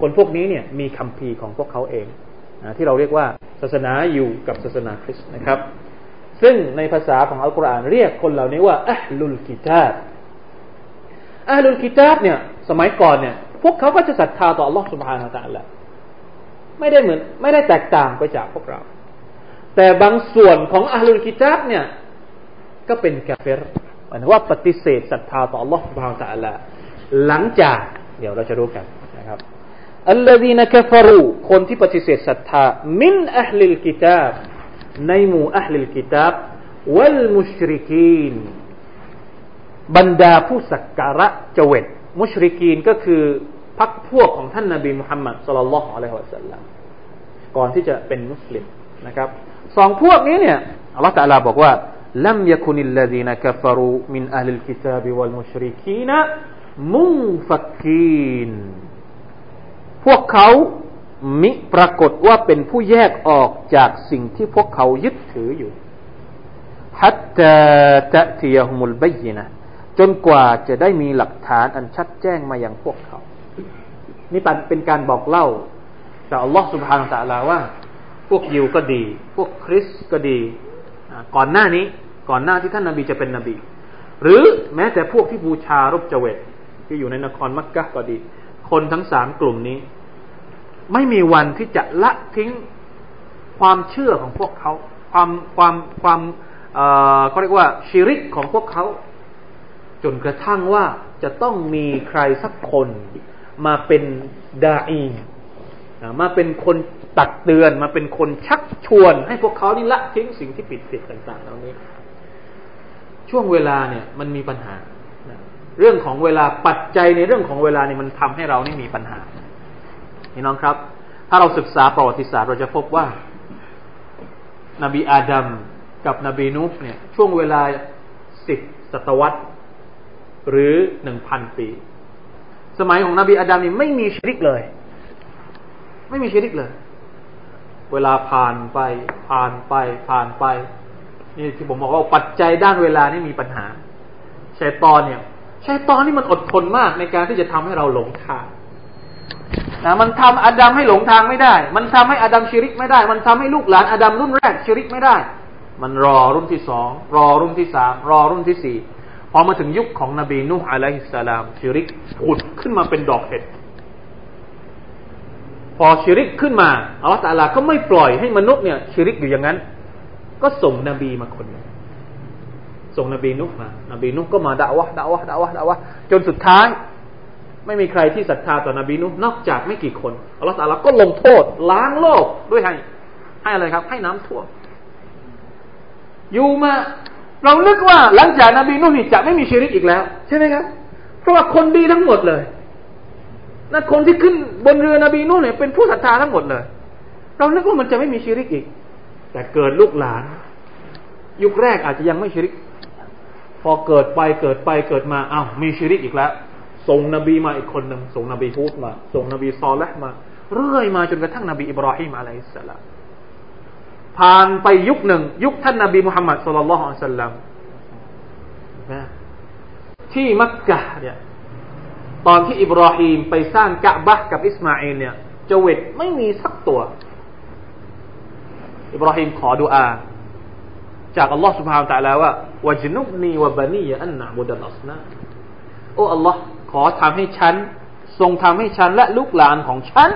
คนพวกนี้เนี่ยมีคำพีของพวกเขาเอง นะที่เราเรียกว่าศาสนาอยู่กับศาสนาคริสต์นะครับ ซึ่งในภาษาของอัลกุรอานเรียกคนเหล่านี้ว่าอัลลุลกิตาบอัลลุลกิตาบเนี่ยสมัยก่อนเนี่ยพวกเขาก็จะศรัทธาต่อ Allah سبحانه และ تعالى ไม่ได้เหมือน ไม่ได้แตกต่างไปจากพวกเรา แต่บางส่วนของอัลลุลกิตาบเนี่ย ก็เป็นกาเฟรหมายถึงว่าปฏิเสธศรัทธาต่อ Allah سبحانه และ تعالى หลังจาก เดี๋ยวเราจะรู้กันนะครับ อัลลอฮีนกฟรูคนที่ปฏิเสธศรัทธามินอัลลิลกิตาบในหมู่อัลลิลกิตาบวัลมุชริกีนบรรดาผู้สักการะเจวิตมุชริกีนก็คือพักพวกของท่านนาบีมุฮัมมัดสุลลัลลอฮุอะลัยฮิวะสัลลัมก่อนที่จะเป็นมุสลิมนะครับสองพวกนี้เนี่ยอัลลอฮฺตะลาบอกว่าลัมยคุนิลลดีน พวกเขามิปรากฏว่าเป็นผู้แยกออกจากสิ่งที่พวกเขายึดถืออยู่ฮัตตาตะติยฮุมุลบยนะจนกว่าจะได้มีหลักฐานอันชัดแจ้งมาอย่างพวกเขา นี่เป็นการบอกเล่าจากอัลลอฮฺสุบฮานาตะลาว่า พวกยิวก็ดี พวกคริสก็ดี ก่อนหน้านี้ ก่อนหน้าที่ท่านนาบีจะเป็นนบี หรือแม้แต่พวกที่บูชารูปเจเวตที่อยู่ในนครมักกะก็ดี คนทั้งสามกลุ่มนี้ ไม่มีวันที่จะละทิ้งความเชื่อของพวกเขา ความความความเขาเรียกว่าชีริกของพวกเขา จนกระทั่งว่าจะต้องมีใครสักคน มาเป็นดาอีมาเป็นคนตักเตือนมาเป็นคนชักชวน ให้พวกเขานี่ละทิ้งสิ่งที่ผิดผิดต่าง ๆ เหล่านี้ ช่วงเวลาเนี่ย มันมีปัญหา เรื่องของเวลาปัจจัยในเรื่องของเวลานี่มันทำให้เรานี่มีปัญหาพี่น้องครับ ถ้าเราศึกษาประวัติศาสตร์เราจะพบว่า นบีอาดัมกับนบีนุฟเนี่ย ช่วงเวลาสิบศตวรรษ หรือหนึ่งพันปี สมัยของนบีอาดัมนี่ไม่มีชีริกเลย ไม่มีชีริกเลย เวลาผ่านไป ผ่านไป ผ่านไป นี่ที่ผมบอกว่าปัจจัยด้านเวลานี่มีปัญหาชัยตอนเนี่ย ชัยตอนนี่มันอดทนมากในการที่จะทำให้เราหลงทางนะมันทำอาดัมให้หลงทางไม่ได้ มันทำให้อาดัมชิริกไม่ได้ มันทำให้ลูกหลานอาดัมรุ่นแรกชิริกไม่ได้ มันรอรุ่นที่สองรอรุ่นที่สามรอรุ่นที่สี่พอมาถึงยุคของนบีนุฮ์อะลัยฮิสสลามชิริกผุดขึ้นมาเป็นดอกเห็ดพอชิริกขึ้นมาอัลลอฮฺตาลาก็ไม่ปล่อยให้มนุษย์เนี่ยชิริกอยู่อย่างนั้น ก็ส่งนบีมาคนนึง ส่งนบีนุห์มานบีนุห์ก็มาด่าวะด่าวะด่าวะด่าวะจนสุดท้าย ไม่มีใครที่ศรัทธาต่อนบีนุห์นอกจากไม่กี่คนอัลลอฮฺตาลาก็ลงโทษ ล้างโลกด้วยให้ให้อะไรครับ ให้น้ำท่วมอยู่มา เรานึกว่าหลังจากนบีนุห์นี่จะไม่มีชีริกอีกแล้ว ใช่ไหมครับ เพราะว่าคนดีทั้งหมดเลยนั่นคนที่ขึ้นบนเรือนบีนุห์เนี่ยเป็นผู้ศรัทธาทั้งหมดเลย เรานึกว่ามันจะไม่มีชีริกอีก แต่เกิดลูกหลาน ยุคแรกอาจจะยังไม่شرك พอเกิดไปเกิดไปเกิดมาอ้าวมีشركอีกแล้ว ส่งนบีมาอีกคนหนึ่งส่งนบีฮูดมา ส่งนบีซอและฮฺมา เรื่อยมาจนกระทั่งนบีอิบราฮิมعليه السلامผ่านไปยุคหนึ่ง ยุคท่านนบีมุฮัมมัดصلى الله عليه وسلمที่มักกะเนี่ยตอนที่อิบราฮิมไปสร้างกะบะกับอิสมาอิลเนี่ยจเวตไม่มีสักตัว อิบราฮิมขอดุอา จากอัลลอฮ์ سبحانه และ تعالى ว่าวจนุบนีวบานียอันนาบุดัลอสนะโอ้อัลลอฮ์ขอทำให้ฉัน ทรงทำให้ฉันและลูกหลานของฉัน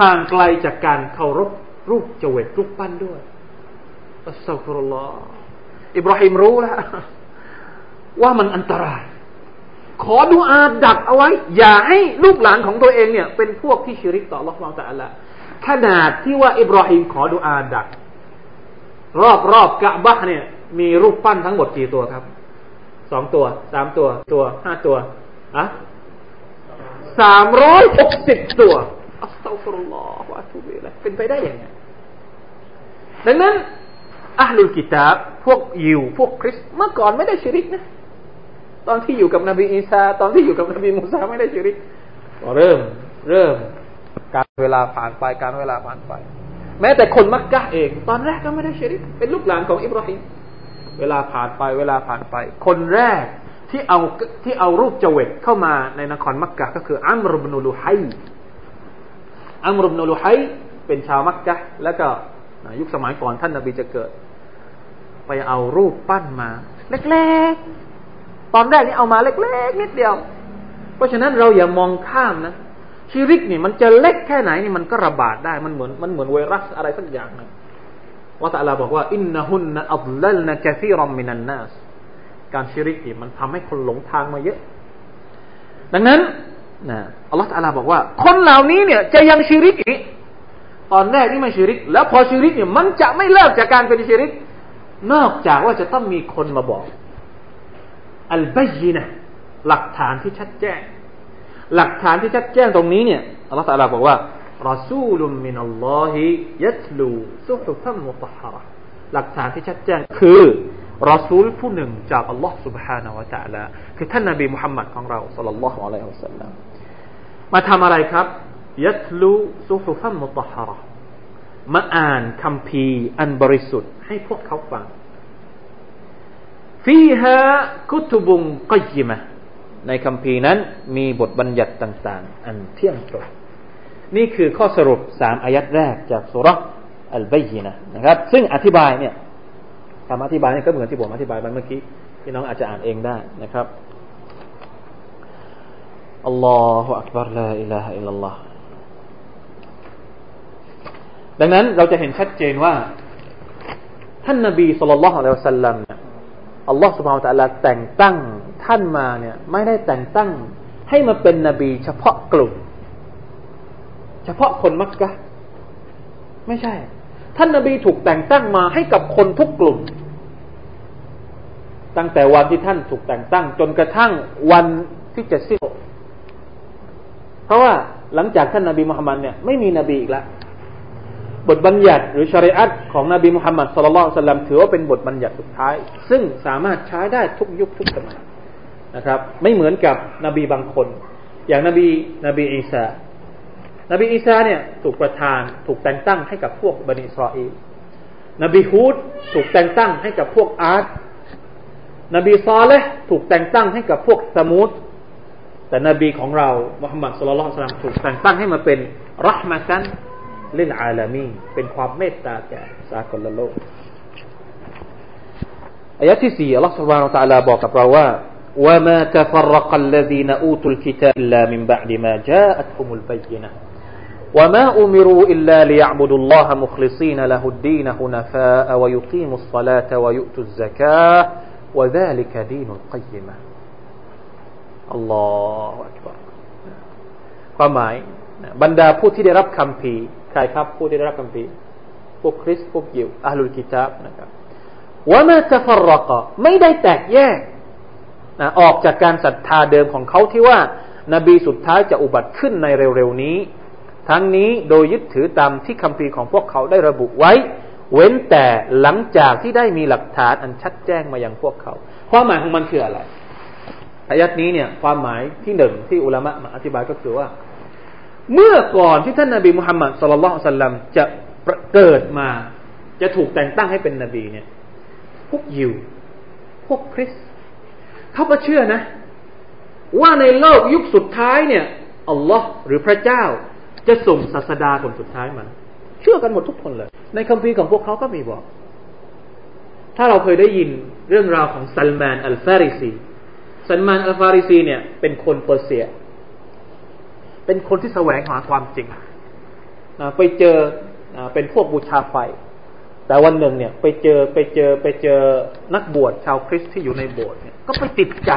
ห่างไกลจากการเคารพรูปเจเวตรูปปั้นด้วยอัสซาฟุลลอฮ์อิบราฮิมรู้แล้วว่ามันอันตราย ขอดูอาดักเอาไว้ อย่าให้ลูกหลานของตัวเองเนี่ย เป็นพวกที่ชิริกต่ออัลลอฮ์วางแต่ละขนาดที่ว่าอิบราฮิมขอดูอาดัก รอบรอบกะบะเนี่ย มีรูปปั้นทั้งหมดกี่ตัวครับสองตัวสามตัว ตัวห้าตัวอะสามร้อยหกสิบตัวอัสตัฟรุลลอฮฺวะทุบิละเป็นไปได้ยังไงดังนั้นอัลลุกิตาบพวกยิวพวกคริสเมื่อก่อนไม่ได้ชิริกนะตอนที่อยู่กับนบีอีสาตอนที่อยู่กับนบีมูซาไม่ได้ชิริกก็เริ่ม เริ่ม การเวลาผ่านไปการเวลาผ่านไป แม้แต่คนมักกะเอง ตอนแรกก็ไม่ได้เชริก เป็นลูกหลานของอิบราฮิมเวลาผ่านไปเวลาผ่านไป คนแรกที่เอาที่เอารูปเจวิตเข้ามาในนครมักกะก็คืออัมรุบนุลุไฮอัมรุบนุลุไฮเป็นชาวมักกะแล้วก็ยุคสมัยก่อนท่านนบีจะเกิด ไปเอารูปปั้นมา เล็กๆ ตอนแรกนี่เอามาเล็กๆ นิดเดียว เพราะฉะนั้นเราอย่ามองข้ามนะ ชิริกนี่มันจะเล็กแค่ไหนนี่มันก็ระบาดได้มันเหมือนมันเหมือนไวรัสอะไรสักอย่างนะว่าแต่ลาบอกว่าอินนะฮุนนะอัลลลนะกะซีรอมมินันนัสการชิริกนี่มันทำให้คนหลงทางมาเยอะ ดังนั้นนะอัลลอฮฺตาลาบอกว่า คนเหล่านี้เนี่ยจะยังชิริกอีกตอนแรกนี่ไม่ชิริก แล้วพอชิริกเนี่ยมันจะไม่เลิกจากการเป็นชิริก นอกจากว่าจะต้องมีคนมาบอก อัลบัยีนะหลักฐานที่ชัดแจ้ง หลักฐานที่ชัดแจ้งตรงนี้เนี่ยอัลลอฮฺตะลาบอกว่ารอซูลุมมินัลลอฮิยัตลูซุฮุฟัมมุตฮาระหลักฐานที่ชัดแจ้งคือรอซูลผู้หนึ่งจากอัลลอฮฺ سبحانه และ تعالى คือท่านนบีมุฮัมมัดของเราสัลลัลลอฮุอะลัยฮิวะสัลลัมมาทำอะไรครับยัตลูซุฮุฟัมมุตฮาระมาอ่านคำพีอันบริสุทธิ์ให้พวกเขาฟังฟีฮะกุตุบุงกัยมะ ในคำพีนั้นมีบทบัญญัติต่างๆ อันเที่ยงตรงนี่คือข้อสรุปสามอายัดแรกจากสุรอัลบัยนะนะครับ ซึ่งอธิบายเนี่ยคำอธิบายนี่ก็เหมือนที่ผมอธิบายไปเมื่อกี้พี่น้องอาจจะอ่านเองได้นะครับอัลลอฮฺอักบารลาอิลาฮะอิลลัลลอฮดังนั้นเราจะเห็นชัดเจนว่า ท่านนบีสุลต่านละฮ์อัลลอฮฺสัลลัมอัลลอฮฺสุบฮานตะลาแต่งตั้ง ท่านมาเนี่ย ไม่ได้แต่งตั้งให้มาเป็นนบี เฉพาะกลุ่ม เฉพาะคนมักกะไม่ใช่ ท่านนบีถูกแต่งตั้งมาให้กับคนทุกกลุ่ม ตั้งแต่วันที่ท่านถูกแต่งตั้ง จนกระทั่งวันที่จะสิ้นเพราะว่าหลังจากท่านนาบีมุฮัมมัดเนี่ยไม่มีนบีอีกแล้วบทบัญญัติหรือชริอัตของนบีมุฮัมมัดสุลลัลสลัมถือว่าเป็นบทบัญญัติสุดท้าย ซึ่งสามารถใช้ได้ทุกยุคทุกสมัย นะครับ ไม่เหมือนกับนบีบางคน อย่างนบีนบีอีซานบีอีซาเนี่ยถูกประทานถูกแต่งตั้งให้กับพวกบะนีอิสรออีลบีฮูดถูกแต่งตั้งให้กับพวกอ๊าดนบีซอเลห์ถูกแต่งตั้งให้กับพวกษะมูดแต่นบีของเรามุฮัมมัดصلى الله عليه وسلمถูกแต่งตั้งให้มาเป็นرحمة للعالمينเป็นความเมตตาแก่สากลโลกอายะที่สี่อัลลอฮฺสุบานอัลตะลาบอกกับเราว่า وما تفرق الذين أوتوا الكتاب إلا من بعد ما جاءتهم البينة وما أمروا إلا ليعبدوا الله مخلصين له الدين حنفاء ويقيموا الصلاة ويؤتوا الزكاة وذلك دين القيمة الله أكبر ความหมายบรรดาผู้ที่ได้รับคำพีใครครับผู้ที่ได้รับคำพีพวกคริสพวกยิวอาลุลกิตาบนะครับว่ามาจะฟรกไม่ได้แตกแยก นะออกจากการศรัทธาเดิมของเขาที่ว่านบีสุดท้ายจะอุบัติขึ้นในเร็วๆนี้ ทั้งนี้โดยยึดถือตามที่คำพีของพวกเขาได้ระบุไว้ เว้นแต่หลังจากที่ได้มีหลักฐานอันชัดแจ้งมายังพวกเขา ความหมายของมันคืออะไรอายัดนี้เนี่ยความหมายที่หนึ่งที่อุลามะมาอธิบายก็คือว่า เมื่อก่อนที่ท่านนาบีมุฮัมมัดสุลลัลสัลลัมจะเกิดมาจะถูกแต่งตั้งให้เป็นนบีเนี่ย พวกยิว พวกคริส เขาก็เชื่อนะ ว่าในโลกยุคสุดท้ายเนี่ยอัลลอฮ์หรือพระเจ้า จะส่งศาสดาคนสุดท้ายมาเชื่อกันหมดทุกคนเลย ในคัมภีร์ของพวกเขาก็มีบอก ถ้าเราเคยได้ยินเรื่องราวของซัลมานอัลฟาริซีซัลมานอัลฟาริซีเนี่ย เป็นคนเปอร์เซีย เป็นคนที่แสวงหาความจริงไปเจอเป็นพวกบูชาไฟ แต่วันหนึ่งเนี่ย ไปเจอไปเจอไปเจอนักบวชชาวคริสต์ที่อยู่ในโบสถ์เนี่ยก็ไปติดใจ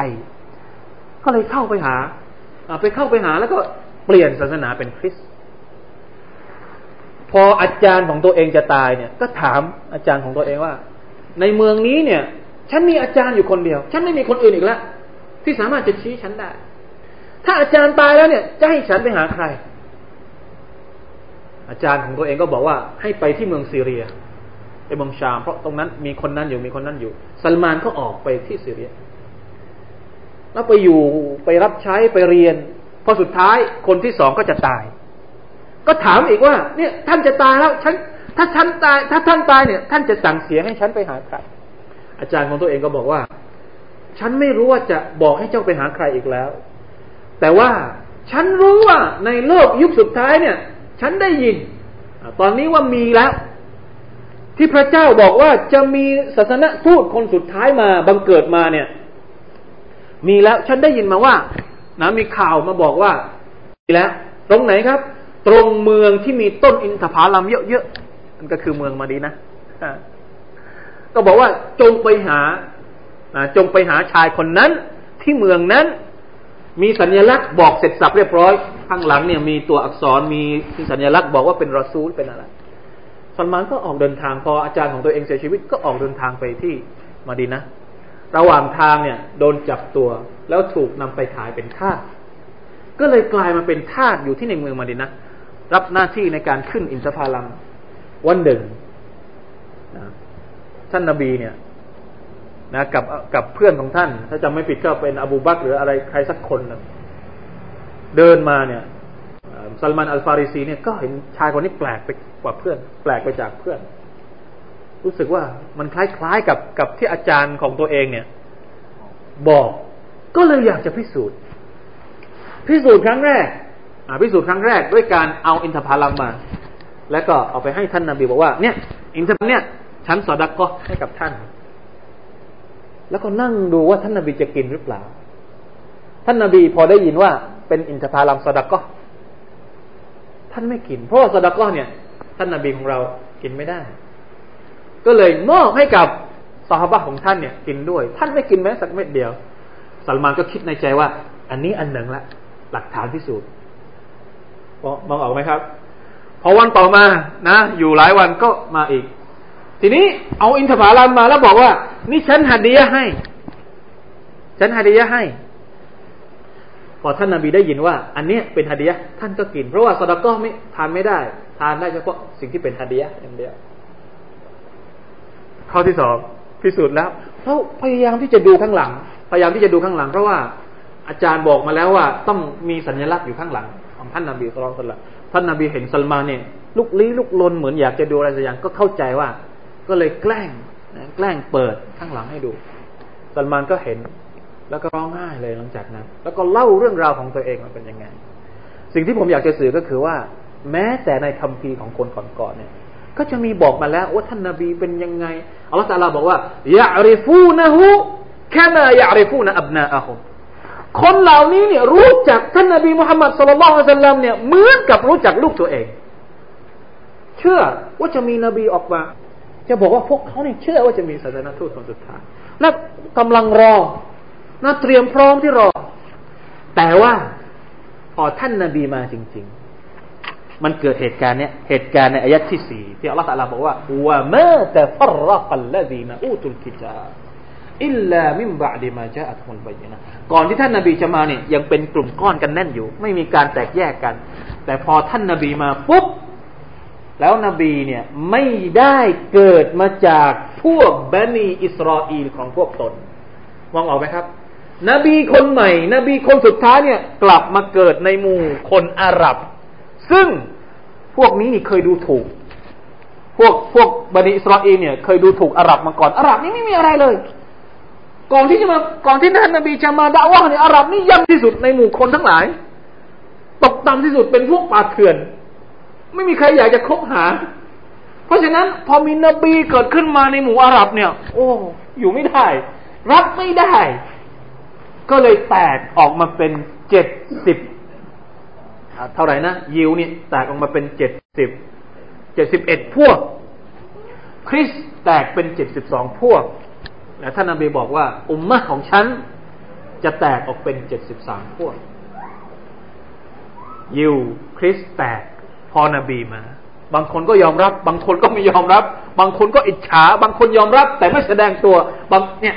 ก็เลยเข้าไปหาไปเข้าไปหาแล้วก็เปลี่ยนศาสนาเป็นคริสต์พออาจารย์ของตัวเองจะตายเนี่ย ก็ถามอาจารย์ของตัวเองว่า ในเมืองนี้เนี่ย ฉันมีอาจารย์อยู่คนเดียว ฉันไม่มีคนอื่นอีกแล้วที่สามารถจะชี้ฉันได้ ถ้าอาจารย์ตายแล้วเนี่ย จะให้ฉันไปหาใคร อาจารย์ของตัวเองก็บอกว่าให้ไปที่เมืองซีเรีย ไปเมืองชาม เพราะตรงนั้นมีคนนั้นอยู่มีคนนั้นอยู่ซัลมานก็ออกไปที่ซีเรีย แล้วไปอยู่ไปรับใช้ไปเรียนพอสุดท้ายคนที่สองก็จะตาย ก็ถามอีกว่า เนี่ย ท่านจะตายแล้วฉันถ้าฉันตาย ถ้าท่านตายเนี่ย ท่านจะสั่งเสียให้ฉันไปหาใครอาจารย์ของตัวเองก็บอกว่า ฉันไม่รู้ว่าจะบอกให้เจ้าไปหาใครอีกแล้ว แต่ว่าฉันรู้ว่าในโลกยุคสุดท้ายเนี่ย ฉันได้ยิน ตอนนี้ว่ามีแล้ว ที่พระเจ้าบอกว่าจะมีศาสนทูตคนสุดท้ายมาบังเกิดมาเนี่ย มีแล้วฉันได้ยินมาว่านะมีข่าวมาบอกว่ามีแล้ว ตรงไหนครับ ตรงเมืองที่มีต้นอินทผลัมเยอะๆมันก็คือเมืองมาดีนะก็บอกว่าจงไปหาจงไปหาชายคนนั้น ที่เมืองนั้น มีสัญลักษณ์บอกเสร็จสับเรียบร้อยข้างหลังเนี่ยมีตัวอักษรมีสัญลักษณ์บอกว่าเป็นรอซูลเป็นอะไร ซัลมานก็ออกเดินทางพออาจารย์ของตัวเองเสียชีวิตก็ออกเดินทางไปที่มาดีนะระหว่างทางเนี่ยโดนจับตัวแล้วถูกนำไปขายเป็นทาสก็เลยกลายมาเป็นทาสอยู่ที่ในเมืองมาดีนะรับหน้าที่ในการขึ้นอินทผลัมวันหนึ่งนะท่านนาบีเนี่ยนะกับกับเพื่อนของท่าน ถ้าจำไม่ผิดก็เป็นอบูบักหรืออะไรใครสักคนนะเดินมาเนี่ย ซัลมันอัลฟาริซีเนี่ยก็เห็นชายคนนี้แปลกไปกว่าเพื่อน แปลกไปจากเพื่อน รู้สึกว่ามันคล้ายๆกับกับที่อาจารย์ของตัวเองเนี่ย บอกก็เลยอยากจะพิสูจน์ พิสูจน์ครั้งแรกพิสูจน์ครั้งแรกด้วยการเอาอินทผลัมมา แล้วก็เอาไปให้ท่านนาบีบอกว่า เนี่ย อินทผลัมเนี่ยฉันสอดักก็ให้กับท่าน แล้วก็นั่งดูว่าท่านนาบีจะกินหรือเปล่า ท่านนาบีพอได้ยินว่าเป็นอินทผลัมสอดักก็ ท่านไม่กิน เพราะว่าสดกก็เนี่ยท่านนาบีของเรากินไม่ได้ ก็เลยมอบให้กับสาบะของท่านเนี่ย กินด้วย ท่านไม่กินแม้สักเม็ดเดียวสัลมานก็คิดในใจว่า อันนี้อันหนึ่งละ หลักฐานพิสูจน์มองออกไหมครับ พอวันต่อมานะ อยู่หลายวันก็มาอีก ทีนี้เอาอินทผลัมมาแล้วบอกว่า นี่ฉันหัดดียให้ ฉันฮะดียะให้ อท่านนาบีได้ยินว่า อันเนี้ยเป็นฮะดียะท่านก็กิน เพราะว่าสดก็ไม่ทานไม่ได้ ทานได้เฉพาะสิ่งที่เป็นฮะดียะอย่างเดียวข้อที่สองพิสูจน์แล้วเพราพยายามที่จะดูข้างหลัง พยายามที่จะดูข้างหลัง เพราะว่าอาจารย์บอกมาแล้วว่า ต้องมีสัญลักษณ์อยู่ข้างหลัง ของท่านนาบีสุลต่านท่านนาบีเห็นซัลมาเนี่ยลุกลี้ลุกลนเหมือนอยากจะดูอะไรสักอย่างก็เข้าใจว่า ก็เลยแกล้งแกล้งเปิดข้างหลังให้ดูซัลมานก็เห็น แล้วก็ร้องไห้เลยหลังจากนั้น แล้วก็เล่าเรื่องราวของตัวเองมันเป็นยังไง สิ่งที่ผมอยากจะสื่อก็คือว่า แม้แต่ในคัมภีร์ของคนก่อนๆเนี่ย ก็จะมีบอกมาแล้วว่าท่านนาบีเป็นยังไงอัลลอฮฺตาลาบอกว่ายะริฟูนะฮูแค่มายะริฟูนะอับนาอะฮุมคนเหล่านี้เนี่ยรู้จักท่านนาบีมุฮัมมัดสุลลัลละสัลลัมเนี่ยเหมือนกับรู้จักลูกตัวเอง เชื่อว่าจะมีนบีออกมาจะบอกว่าพวกเขาเนี่ยเชื่อว่าจะมีศาสนาทูตคนสุดท้ายและกำลังรอ น่าเตรียมพร้อมที่รอ แต่ว่าพอท่านนาบีมาจริง ๆ มันเกิดเหตุการณ์เนี้ยเหตุการณ์ในอายะที่สี่ที่อัลลอฮฺตะลาบอกว่าว่ามาแต่ฟรกัลลดีนอูตุลกิจาอิลลามิมบะดีมาจาอัตมุลบยนะก่อนที่ท่านนาบีจะมาเนี่ยยังเป็นกลุ่มก้อนกันแน่นอยู่ ไม่มีการแตกแยกกัน แต่พอท่านนาบีมาปุ๊บแล้วนบีเนี่ยไม่ได้เกิดมาจากพวกบันีอิสราเอลของพวกตน มองออกไหมครับ นบีคนใหม่ นบีคนสุดท้ายเนี่ย กลับมาเกิดในหมู่คนอาหรับ ซึ่งพวกนี้นี่เคยดูถูก พวกพวกบันิอิสราเอลเนี่ย เคยดูถูกอาหรับมาก่อนอาหรับนี่ไม่มีอะไรเลย ก่อนที่จะมาก่อนที่ท่านนบีจะมาด่าว่าเนี่ยอาหรับนี่ย่ำที่สุดในหมู่คนทั้งหลาย ตกต่ำที่สุดเป็นพวกป่าเถื่อน ไม่มีใครอยากจะคบหา เพราะฉะนั้นพอมีนบีเกิดขึ้นมาในหมู่อาหรับเนี่ย โอ้ อยู่ไม่ได้ รับไม่ได้ ก็เลยแตกออกมาเป็นเจ็ดสิบเท่าไหร่นะ ยิวเนี่ยแตกออกมาเป็นเจ็ดสิบเจ็ดสิบเอ็ดพวก คริสแตกเป็นเจ็ดสิบสองพวกและท่านนบีบอกว่า อุมมะของฉันจะแตกออกเป็นเจ็ดสิบสามพวก ยิวคริสแตกพอนบีมา บางคนก็ยอมรับ บางคนก็ไม่ยอมรับ บางคนก็อิจฉา บางคนยอมรับ แต่ไม่แสดงตัวบางเนี่ย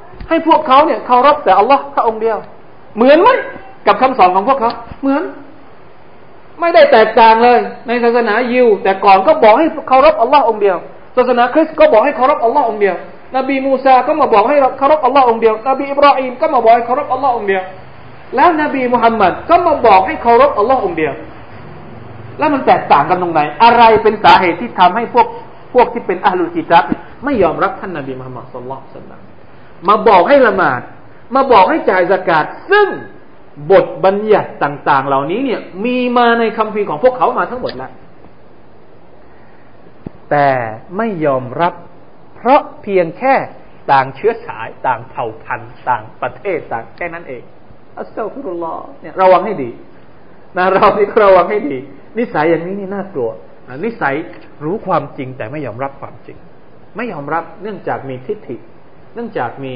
ให้พวกเขาเนี่ยเคารพแต่อัลลอฮ์พระองค์เดียว เหมือนไหมกับคำสอนของพวกเขา เหมือน ไม่ได้แตกต่างเลย ในศาสนายิว แต่ก่อนก็บอกให้เคารพอัลลอฮ์องเดียว ศาสนาคริสต์ก็บอกให้เคารพอัลลอฮ์องเดียวนบีมูซาก็มาบอกให้เคารพอัลลอฮ์องเดียวนบีอิบราฮิมก็มาบอกให้เคารพอัลลอฮ์องเดียว แล้วนบีมุฮัมมัดก็มาบอกให้เคารพอัลลอฮ์องเดียว แล้วมันแตกต่างกันตรงไหน อะไรเป็นสาเหตุที่ทำให้พวกพวกที่เป็นอัลลุกิตับไม่ยอมรับท่านนบีมุฮัมมัดสุลลัลสัลลัม มาบอกให้ละหมาด มาบอกให้จ่ายสกาดซึ่งบทบัญญัติต่าง ๆ เหล่านี้เนี่ย มีมาในคัมภีร์ของพวกเขามาทั้งหมดแล้วแต่ไม่ยอมรับ เพราะเพียงแค่ต่างเชื้อสายต่างเผ่าพันธุ์ต่างประเทศต่างแค่นั้นเองอัสซาฟุรุลลอฮ์เนี่ยระวังให้ดีนะเราที่ระวังให้ดี นิสัยอย่างนี้นี่น่ากลัวนิสัยรู้ความจริงแต่ไม่ยอมรับความจริง ไม่ยอมรับเนื่องจากมีทิฏฐิ เนื่องจากมี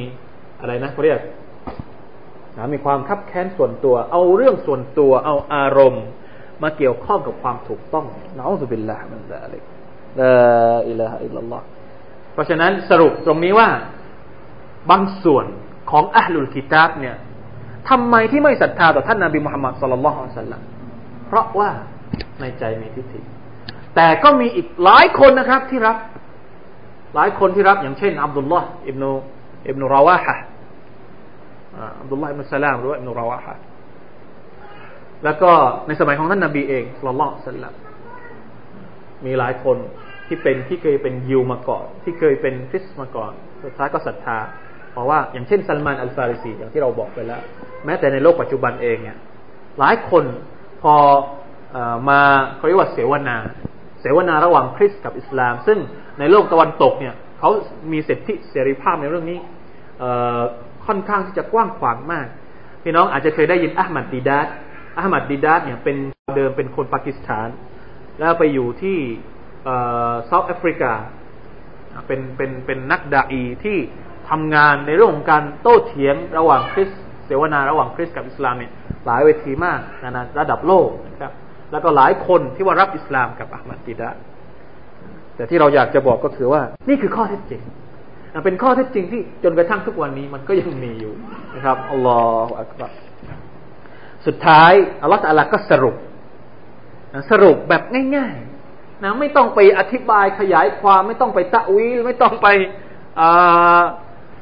อะไรนะเขาเรียกมีความคับแค้นส่วนตัว เอาเรื่องส่วนตัว เอาอารมณ์ มาเกี่ยวข้องกับความถูกต้องนะอัลลอฮฺบิลลาฮ์มันละลิกลาอิลาฮะอิลลัลลอฮเพราะฉะนั้นสรุปตรงนี้ว่าบางส่วนของอัลลุลกิตาบเนี่ยทำไมที่ไม่ศรัทธาต่อท่านนาบีมุฮัมมัดสุลลัลลอฮุสัลลัมเพราะว่าในใจมีทิฏฐิแต่ก็มีอีกหลายคนนะครับที่รับ หลายคนที่รับอย่างเช่นอับดุลลอฮ์อิบนุอิบนุราวาฮะอับดุลลอฮ์อิบนุสลามหรือว่าอิบนุราวาฮะแล้วก็ในสมัยของท่านนาบีเองสุลลัลสัลลัมมีหลายคนที่เป็นที่เคยเป็นยิวมาก่อน ที่เคยเป็นคริสมาก่อนสุดท้ายก็ศรัทธา เพราะว่าอย่างเช่นซัลมานอัลฟาริซีอย่างที่เราบอกไปแล้ว แม้แต่ในโลกปัจจุบันเองเนี่ยหลายคนพอมาเขาเรียกว่าเสวนา วนาระหว่างคริสต์กับอิสลาม ซึ่งในโลกตะวันตกเนี่ยเขามีสิทธิเสรีภาพในเรื่องนี้ค่อนข้างที่จะกว้างขวางมาก พี่น้องอาจจะเคยได้ยินอัลมัดดีดัตอัลมัดดีดัตเนี่ยเป็นเดิมเป็นคนปากีสถาน แล้วไปอยู่ที่เซาท์แอฟริกาเป็นเป็นเป็นนักดาอีที่ทำงานในเรื่องของการโต้เถียงระหว่างคริสเสวนาระหว่างคริสกับอิสลามเนี่ยหลายเวทีมากนะระดับโลกนะครับ แล้วก็หลายคนที่ว่ารับอิสลามกับอัลมัดดีดะแต่ที่เราอยากจะบอกก็คือว่า นี่คือข้อเท็จจริงเป็นข้อเท็จจริงที่จนกระทั่งทุกวันนี้มันก็ยังมีอยู่นะครับอัลลอฮฺอักบัรสุดท้ายอัลลอฮฺอัลลก็สรุป สรุปแบบง่ายๆนะไม่ต้องไปอธิบายขยายความไม่ต้องไปتأويلไม่ต้องไป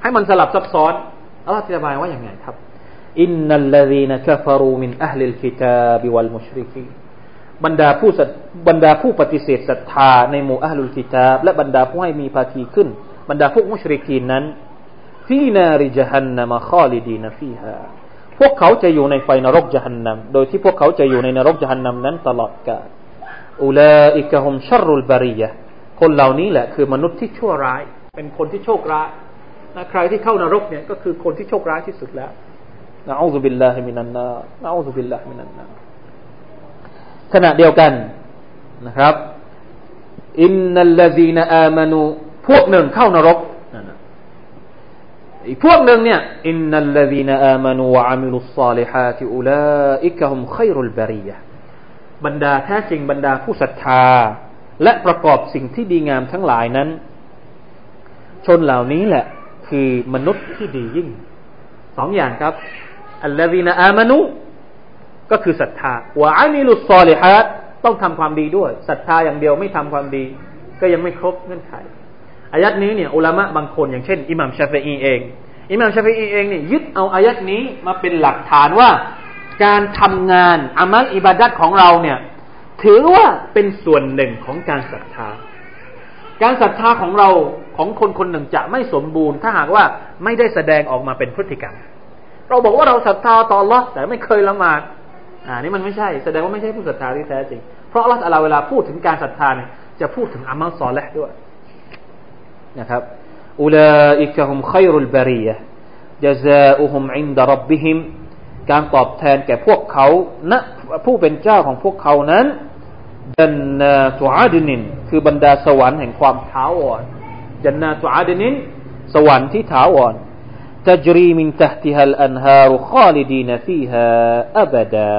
ให้มันสลับซับซ้อนอัลลอฮฺอธิบายว่าอย่างไงครับإن الذين كفروا من أهل الكتاب والمشركين บรรดาผู้บรรดาผู้ปฏิเสธศรัทธาในหมู่أهل الكتابและบรรดาผู้ให้มีภาคีขึ้น บรรดาพวกمشركين นั้น في نار جهنم خالدين فيهاพวกเขาจะอยู่ในไฟนรกจฮันนัมโดยที่พวกเขาจะอยู่ในนรกจฮันนัมนั้นตลอดกาลأولئك هم شر البريةคนเหล่านี้แหละคือมนุษย์ที่ชั่วร้าย เป็นคนที่โชคร้ายนะใครที่เข้านรกเนี่ยก็คือคนที่โชคร้ายที่สุดแล้วนะأعوذ بالله من النار นะ أعوذ بالله من النار ขณะเดียวกันนะครับإن الذين آمنواพวกหนึ่งเข้านรกอีกพวกหนึ่งเนี่ยإن الذين آمنوا وعملوا الصالحات أولئك هم خير البريةบรรดาแท้จริงบรรดาผู้ศรัทธา และประกอบสิ่งที่ดีงามทั้งหลายนั้น ชนเหล่านี้แหละ คือมนุษย์ที่ดียิ่งสองอย่างครับالذين آمنوا ก็คือศรัทธาوعملوا الصالحاتต้องทำความดีด้วยศรัทธาอย่างเดียวไม่ทำความดี ก็ยังไม่ครบเงื่อนไขอายัดนี้เนี่ยอุลามะบางคนอย่างเช่นอิหม่ามชาฟีอีเองอิหม่ามชาฟีอีเองเนี่ยยึดเอาอายัดนี้มาเป็นหลักฐานว่า การทำงานอามัลอิบาดัตของเราเนี่ยถือว่าเป็นส่วนหนึ่งของการศรัทธา การศรัทธาของเราของคนคนหนึ่งจะไม่สมบูรณ์ ถ้าหากว่าไม่ได้แสดงออกมาเป็นพฤติกรรม เราบอกว่าเราศรัทธาต่อละแต่ไม่เคยละหมาด อ่านี่มันไม่ใช่แสดงว่าไม่ใช่ผู้ศรัทธาที่แท้จริง เพราะอัลลอฮฺเวลาพูดถึงการศรัทธาเนี่ยจะพูดถึงอามัลซอลและด้วยนะครับอุลาอิกะฮุมขัยรุลบารียะจาซาอุฮุมอินดารับบิฮิมการตอบแทนแก่พวกเขาณผู้เป็นเจ้าของพวกเขานั้นจันนาตุอาดนิน คือบรรดาสวรรค์แห่งความถาวรจันนาตุอาดนิน สวรรค์ที่ถาวร تجري من تحتها الأنهار خالدين فيها أبدا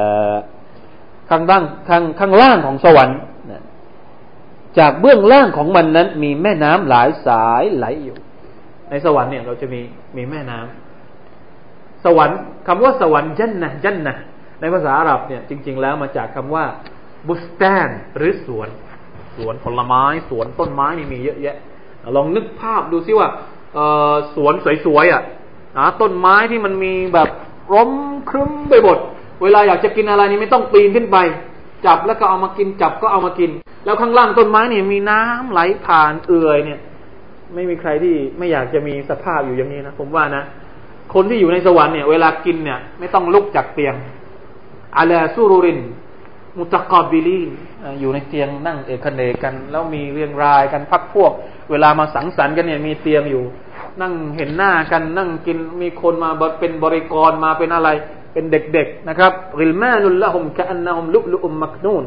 ข้างล่างข้างข้างล่างของสวรรค์จากเบื้องล่างของมันนั้น มีแม่น้ำหลายสายไหลอยู่ ในสวรรค์เนี่ยเราจะมีมีแม่น้ำ สวรรค์คำว่าสวรรค์จันนะจันนะในภาษาอาหรับเนี่ย จริง ๆ แล้วมาจากคำว่าบุสแตนหรือสวน สวนผลไม้ สวนต้นไม้นี่มีเยอะแยะ ลองนึกภาพดูซิว่าสวนสวยๆอ่ะ นะต้นไม้ที่มันมีแบบร่มครึ้มไปหมดเวลาอยากจะกินอะไรนี่ไม่ต้องปีนขึ้นไป จับแล้วก็เอามากินจับก็เอามากิน แล้วข้างล่างต้นไม้เนี่ยมีน้ำไหลผ่านเอื่อยเนี่ย ไม่มีใครที่ไม่อยากจะมีสภาพอยู่อย่างนี้นะผมว่านะ คนที่อยู่ในสวรรค์เนี่ย เวลากินเนี่ย ไม่ต้องลุกจากเตียงอาลาซูรุรินมุตะกอบิลีอยู่ในเตียงนั่งเอกเนกัน แล้วมีเรียงรายกันพักพวก เวลามาสังสรรค์กันเนี่ยมีเตียงอยู่ นั่งเห็นหน้ากันนั่งกินมีคนมาเป็นบริกรมาเป็นอะไร เป็นเด็กๆนะครับริลมานุลละหุมกะอันนาหุมลุลุอุมมักนูน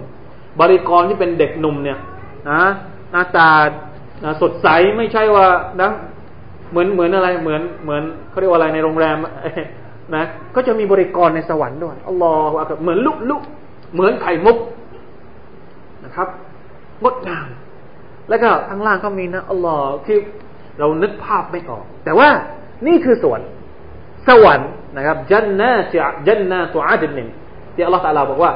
บริกรที่เป็นเด็กหนุ่มเนี่ยนะหน้าตาสดใสไม่ใช่ว่านะเหมือนเหมือนอะไรเหมือนเหมือนเขาเรียกว่าอะไรในโรงแรมนะก็จะมีบริกรในสวรรค์ด้วยอัลลอฮฺเหมือนลุลุเหมือนไข่มุกนะครับงดงามแล้วก็ข้างล่างก็มีนะอัลลอฮ์คือ เรานึกภาพไม่ออก แต่ว่านี่คือสวน สวรรค์นะครับจันนาจะจันนาตัวอาดหนึ่งที่อัลลอฮฺตาลาบอกว่า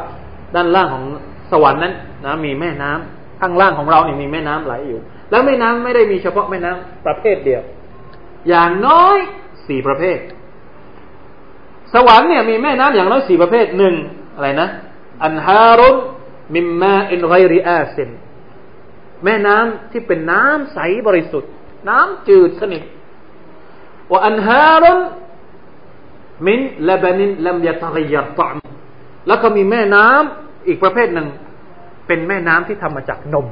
ด้านล่างของสวรรค์นั้นนะมีแม่น้ำข้างล่างของเราเนี่ยมีแม่น้ำไหลอยู่ แล้วแม่น้ำไม่ได้มีเฉพาะแม่น้ำประเภทเดียว อย่างน้อยสี่ประเภท สวรรค์เนี่ยมีแม่น้ำอย่างน้อยสี่ประเภทหนึ่งอะไรนะ อันฮารุนมิมมาอินไรริอาซินแม่น้ำที่เป็นน้ำใสบริสุทธิ์ น้ำจืดสนิทว่าอันฮารุนมินละบานินลัมยะตะยรตอมแล้วก็มีแม่น้ำอีกประเภทหนึ่ง เป็นแม่น้ำที่ทำมาจากนม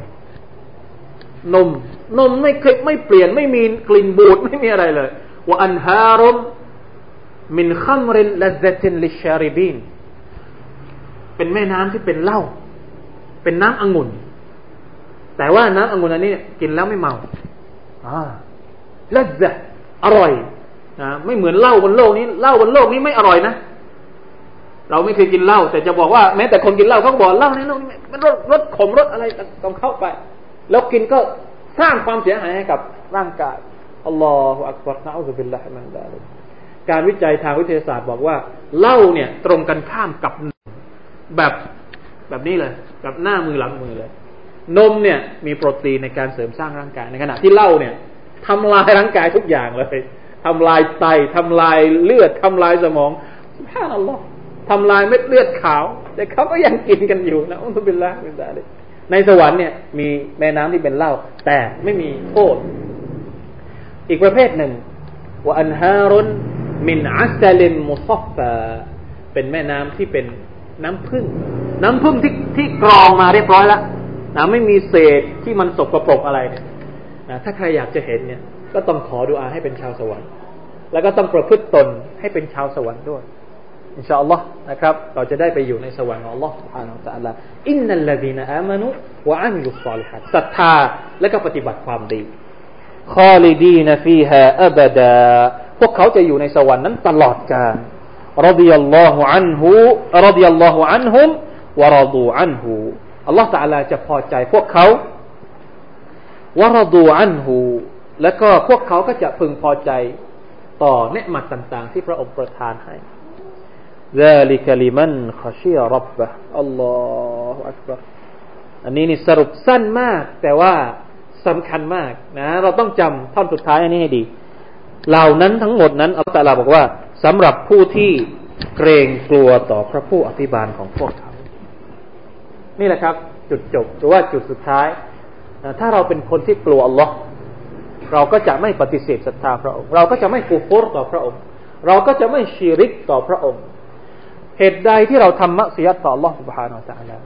นม นมไม่เคยไม่เปลี่ยนไม่มีกลิ่นบูดไม่มีอะไรเลยว่าอันฮารุนมินขัมรินละซตินลิชาริบีนเป็นแม่น้ำที่เป็นเหล้าเป็นน้ำองุ่นแต่ว่าน้ำองุ่นอันนี้กินแล้วไม่เมา อ่าละซะอร่อยนะไม่เหมือนเหล้าบนโลกนี้เหล้าบนโลกนี้ไม่อร่อยนะเราไม่เคยกินเหล้าแต่จะบอกว่าแม้แต่คนกินเหล้าเขาบอกเหล้าในโลกนี้มันรสรสขมรสอะไรต้องเข้าไป แล้วกินก็สร้างความเสียหายให้กับร่างกายอัลลอฮฺอักบารนะอัลลอฮฺบิลลาฮิมันดาลการวิจัยทางวิทยาศาสตร์บอกว่าเหล้าเนี่ย ตรงกันข้ามกับแบบแบบนี้เลย กับหน้ามือหลังมือเลย นมเนี่ยมีโปรตีนในการเสริมสร้างร่างกายในขณะที่เหล้าเนี่ยทำลายร่างกายทุกอย่างเลยทำลายไตทำลายเลือดทำลายสมองสุภาพนัลลอฮ์ทำลายเม็ดเลือดขาว แต่เขาก็ยังกินกันอยู่นะอุบิลละบิลลาห์ในสวรรค์เนี่ย มีแม่น้ำที่เป็นเหล้าแต่ไม่มีโทษ อีกประเภทหนึ่งว่าอันฮารุนมินอัสลินมุซฟฟาเป็นแม่น้ำที่เป็นน้ำพึ่ง น้ำพึ่งที่ที่กรองมาเรียบร้อยแล้ว นะไม่มีเศษที่มันสกปรกอะไรเนี่ยนะถ้าใครอยากจะเห็นเนี่ย ก็ต้องขอดุอาให้เป็นชาวสวรรค์ แล้วก็ต้องประพฤติตนให้เป็นชาวสวรรค์ด้วยอินชาอัลลอฮ์นะครับ เราจะได้ไปอยู่ในสวรรค์ของอัลลอฮ์ سبحانه และ تعالى อินนัลลดีนอามานุวะอามิลุสซาลิฮัดศรัทธาและก็ปฏิบัติความดีคอลิดีนฟีฮาอับดาพวกเขาจะอยู่ในสวรรค์นั้นตลอดกาลรดิยัลลอฮุอันฮุรดิยัลลอฮุอันฮุมวะรดูอันฮุ อัลลอฮ์ تعالى จะพอใจพวกเขาวะรดูอันฮุแล้วก็พวกเขาก็จะพึงพอใจต่อเนืหมัดต่างๆ ที่พระองค์ประทานให้ ذلك لمن خشي ربه อัลลอฮฺอักบารอันนี้นี่สรุปสั้นมาก แต่ว่าสำคัญมากนะ เราต้องจำท่อนสุดท้ายอันนี้ให้ดี เหล่านั้นทั้งหมดนั้นอัลตัลลาบอกว่าสำหรับผู้ที่เกรงกลัวต่อพระผู้อภิบาลของพวกเขา นี่แหละครับ จุดจบหรือว่าจุดสุดท้ายนะถ้าเราเป็นคนที่กลัวอัลลอฮ์เราก็จะไม่ปฏิเสธศรัทธาพระองค์ เราก็จะไม่กูฟรต่อพระองค์ เราก็จะไม่ชีริกต่อพระองค์ เหตุใดที่เราทำมักซิยัตต่อ Allah سبحانه และ تعالى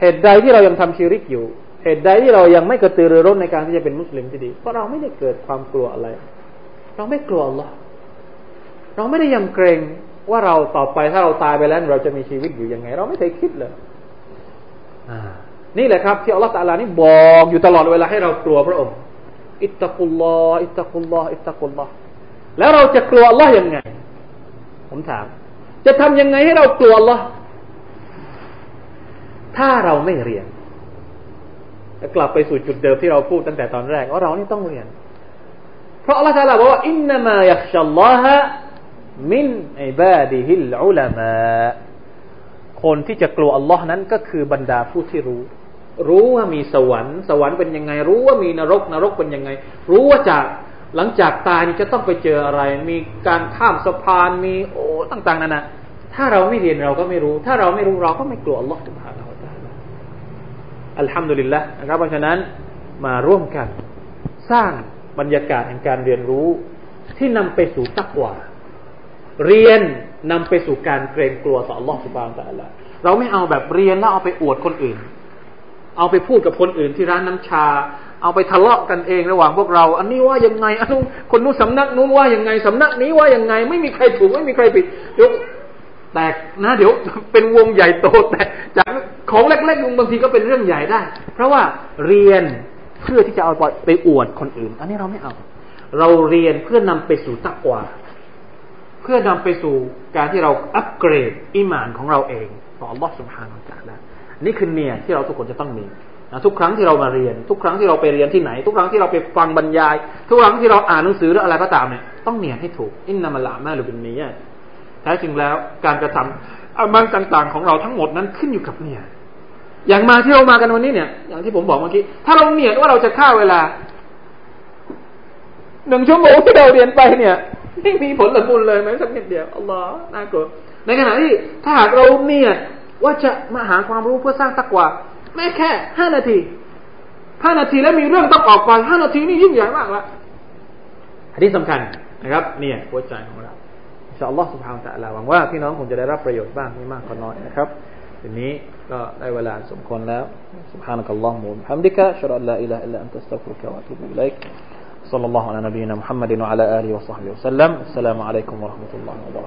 เหตุใดที่เรายังทำชีริกอยู่ เหตุใดที่เรายังไม่กระตือรือร้นในการที่จะเป็นมุสลิมที่ดี เพราะเราไม่ได้เกิดความกลัวอะไร เราไม่กลัว Allah เราไม่ได้ยำเกรงว่าเราต่อไปถ้าเราตายไปแล้วเราจะมีชีวิตอยู่ยังไง เราไม่เคยคิดเลย นี่แหละครับที่อัลลอฮฺตาลานี่บอกอยู่ตลอดเวลาให้เรากลัวพระองค์ อิตตะกุลลออิตตะกุลลออิตตะกุลลอแล้วเราจะกลัวอัลลอฮ์ยังไง ผมถาม จะทำยังไงให้เรากลัวอัลลอฮ์ถ้าเราไม่เรียนจะกลับไปสู่จุดเดิมที่เราพูดตั้งแต่ตอนแรกว่าเรานี่ต้องเรียน เพราะอัลลอฮ์ตาลาบอกว่าอินนามายักชัลลอฮะมินอิบาดิฮิลอุลามะ คนที่จะกลัวอัลลอฮ์นั้นก็คือบรรดาผู้ที่รู้ รู้ว่ามีสวรรค์ สวรรค์เป็นยังไง รู้ว่ามีนรกนรกเป็นยังไง รู้ว่าจากหลังจากตายนี่จะต้องไปเจออะไร มีการข้ามสะพานมีโอ้ต่าง ๆนั่นนะถ้าเราไม่เรียนเราก็ไม่รู้ ถ้าเราไม่รู้เราก็ไม่กลัวอัลลอฮฺสุบฮานาอัลลอฮฺอัลฮัมดุลิลละนะครับเพราะฉะนั้นมาร่วมกัน สร้างบรรยากาศแห่งการเรียนรู้ที่นำไปสู่ตักวาเรียน นำไปสู่การเกรงกลัวต่ออัลลอฮฺสุบานาอัลลอฮฺเราไม่เอาแบบเรียนแล้วเอาไปอวดคนอื่น เอาไปพูดกับคนอื่นที่ร้านน้ำชา เอาไปทะเลาะกันเองระหว่างพวกเรา อันนี้ว่ายังไงอันนู้นคนนู้นสำนักนู้นว่ายังไงสำนักนี้ว่ายังไง ไม่มีใครถูกไม่มีใครผิดเดี๋ยวแตกนะเดี๋ยวเป็นวงใหญ่โตแต่จากของเล็กๆบางทีก็เป็นเรื่องใหญ่ได้ เพราะว่าเรียนเพื่อที่จะเอาไปอวดคนอื่น อันนี้เราไม่เอา เราเรียนเพื่อนำไปสู่ตักวา เพื่อนำไปสู่การที่เราอัปเกรดอิมานของเราเองต่อ Allah سبحانه และ تعالى นี่คือเนียที่เราทุกคนจะต้องมีนะทุกครั้งที่เรามาเรียน ทุกครั้งที่เราไปเรียนที่ไหน ทุกครั้งที่เราไปฟังบรรยาย ทุกครั้งที่เราอ่านหนังสือหรืออะไรก็ตามเนี่ยต้องเนียให้ถูกอินนามาลามาหรือเป็นเนียแท้จริงแล้วการกระทำอามันต่างๆของเราทั้งหมดนั้นขึ้นอยู่กับเนียอย่างมาที่เรามากันวันนี้เนี่ย อย่างที่ผมบอกเมื่อกี้ถ้าเราเนียว่าเราจะฆ่าเวลาหนึ่งชั่วโมงที่เราเรียนไปเนี่ย ไม่มีผลละมุนเลยแม้สักนิดเดียวอัลลอฮ์น่ากลัวในขณะที่ถ้าหากเราเนี่ยว่าจะมาหาความรู้เพื่อสร้างตักวาแม้แค่ห้านาทีห้านาทีแล้วมีเรื่องต้องออกไปห้านาทีนี่ยิ่งใหญ่มากละอันนี้สำคัญนะครับ เนี่ยหัวใจของเราอินชาอัลลอฮ์สุบฮานตะลาหวังว่าพี่น้องคงจะได้รับประโยชน์บ้างไม่มากก็น้อยนะครับทีนี้ก็ได้เวลาสมควรแล้ว سبحانك اللهم وبحمدك أشهد أن لا إله إلا أنت أستغفرك وأتوب إليك صلى الله على نبينا محمد وعلى آله وصحبه وسلم. السلام عليكم ورحمة الله وبركاته.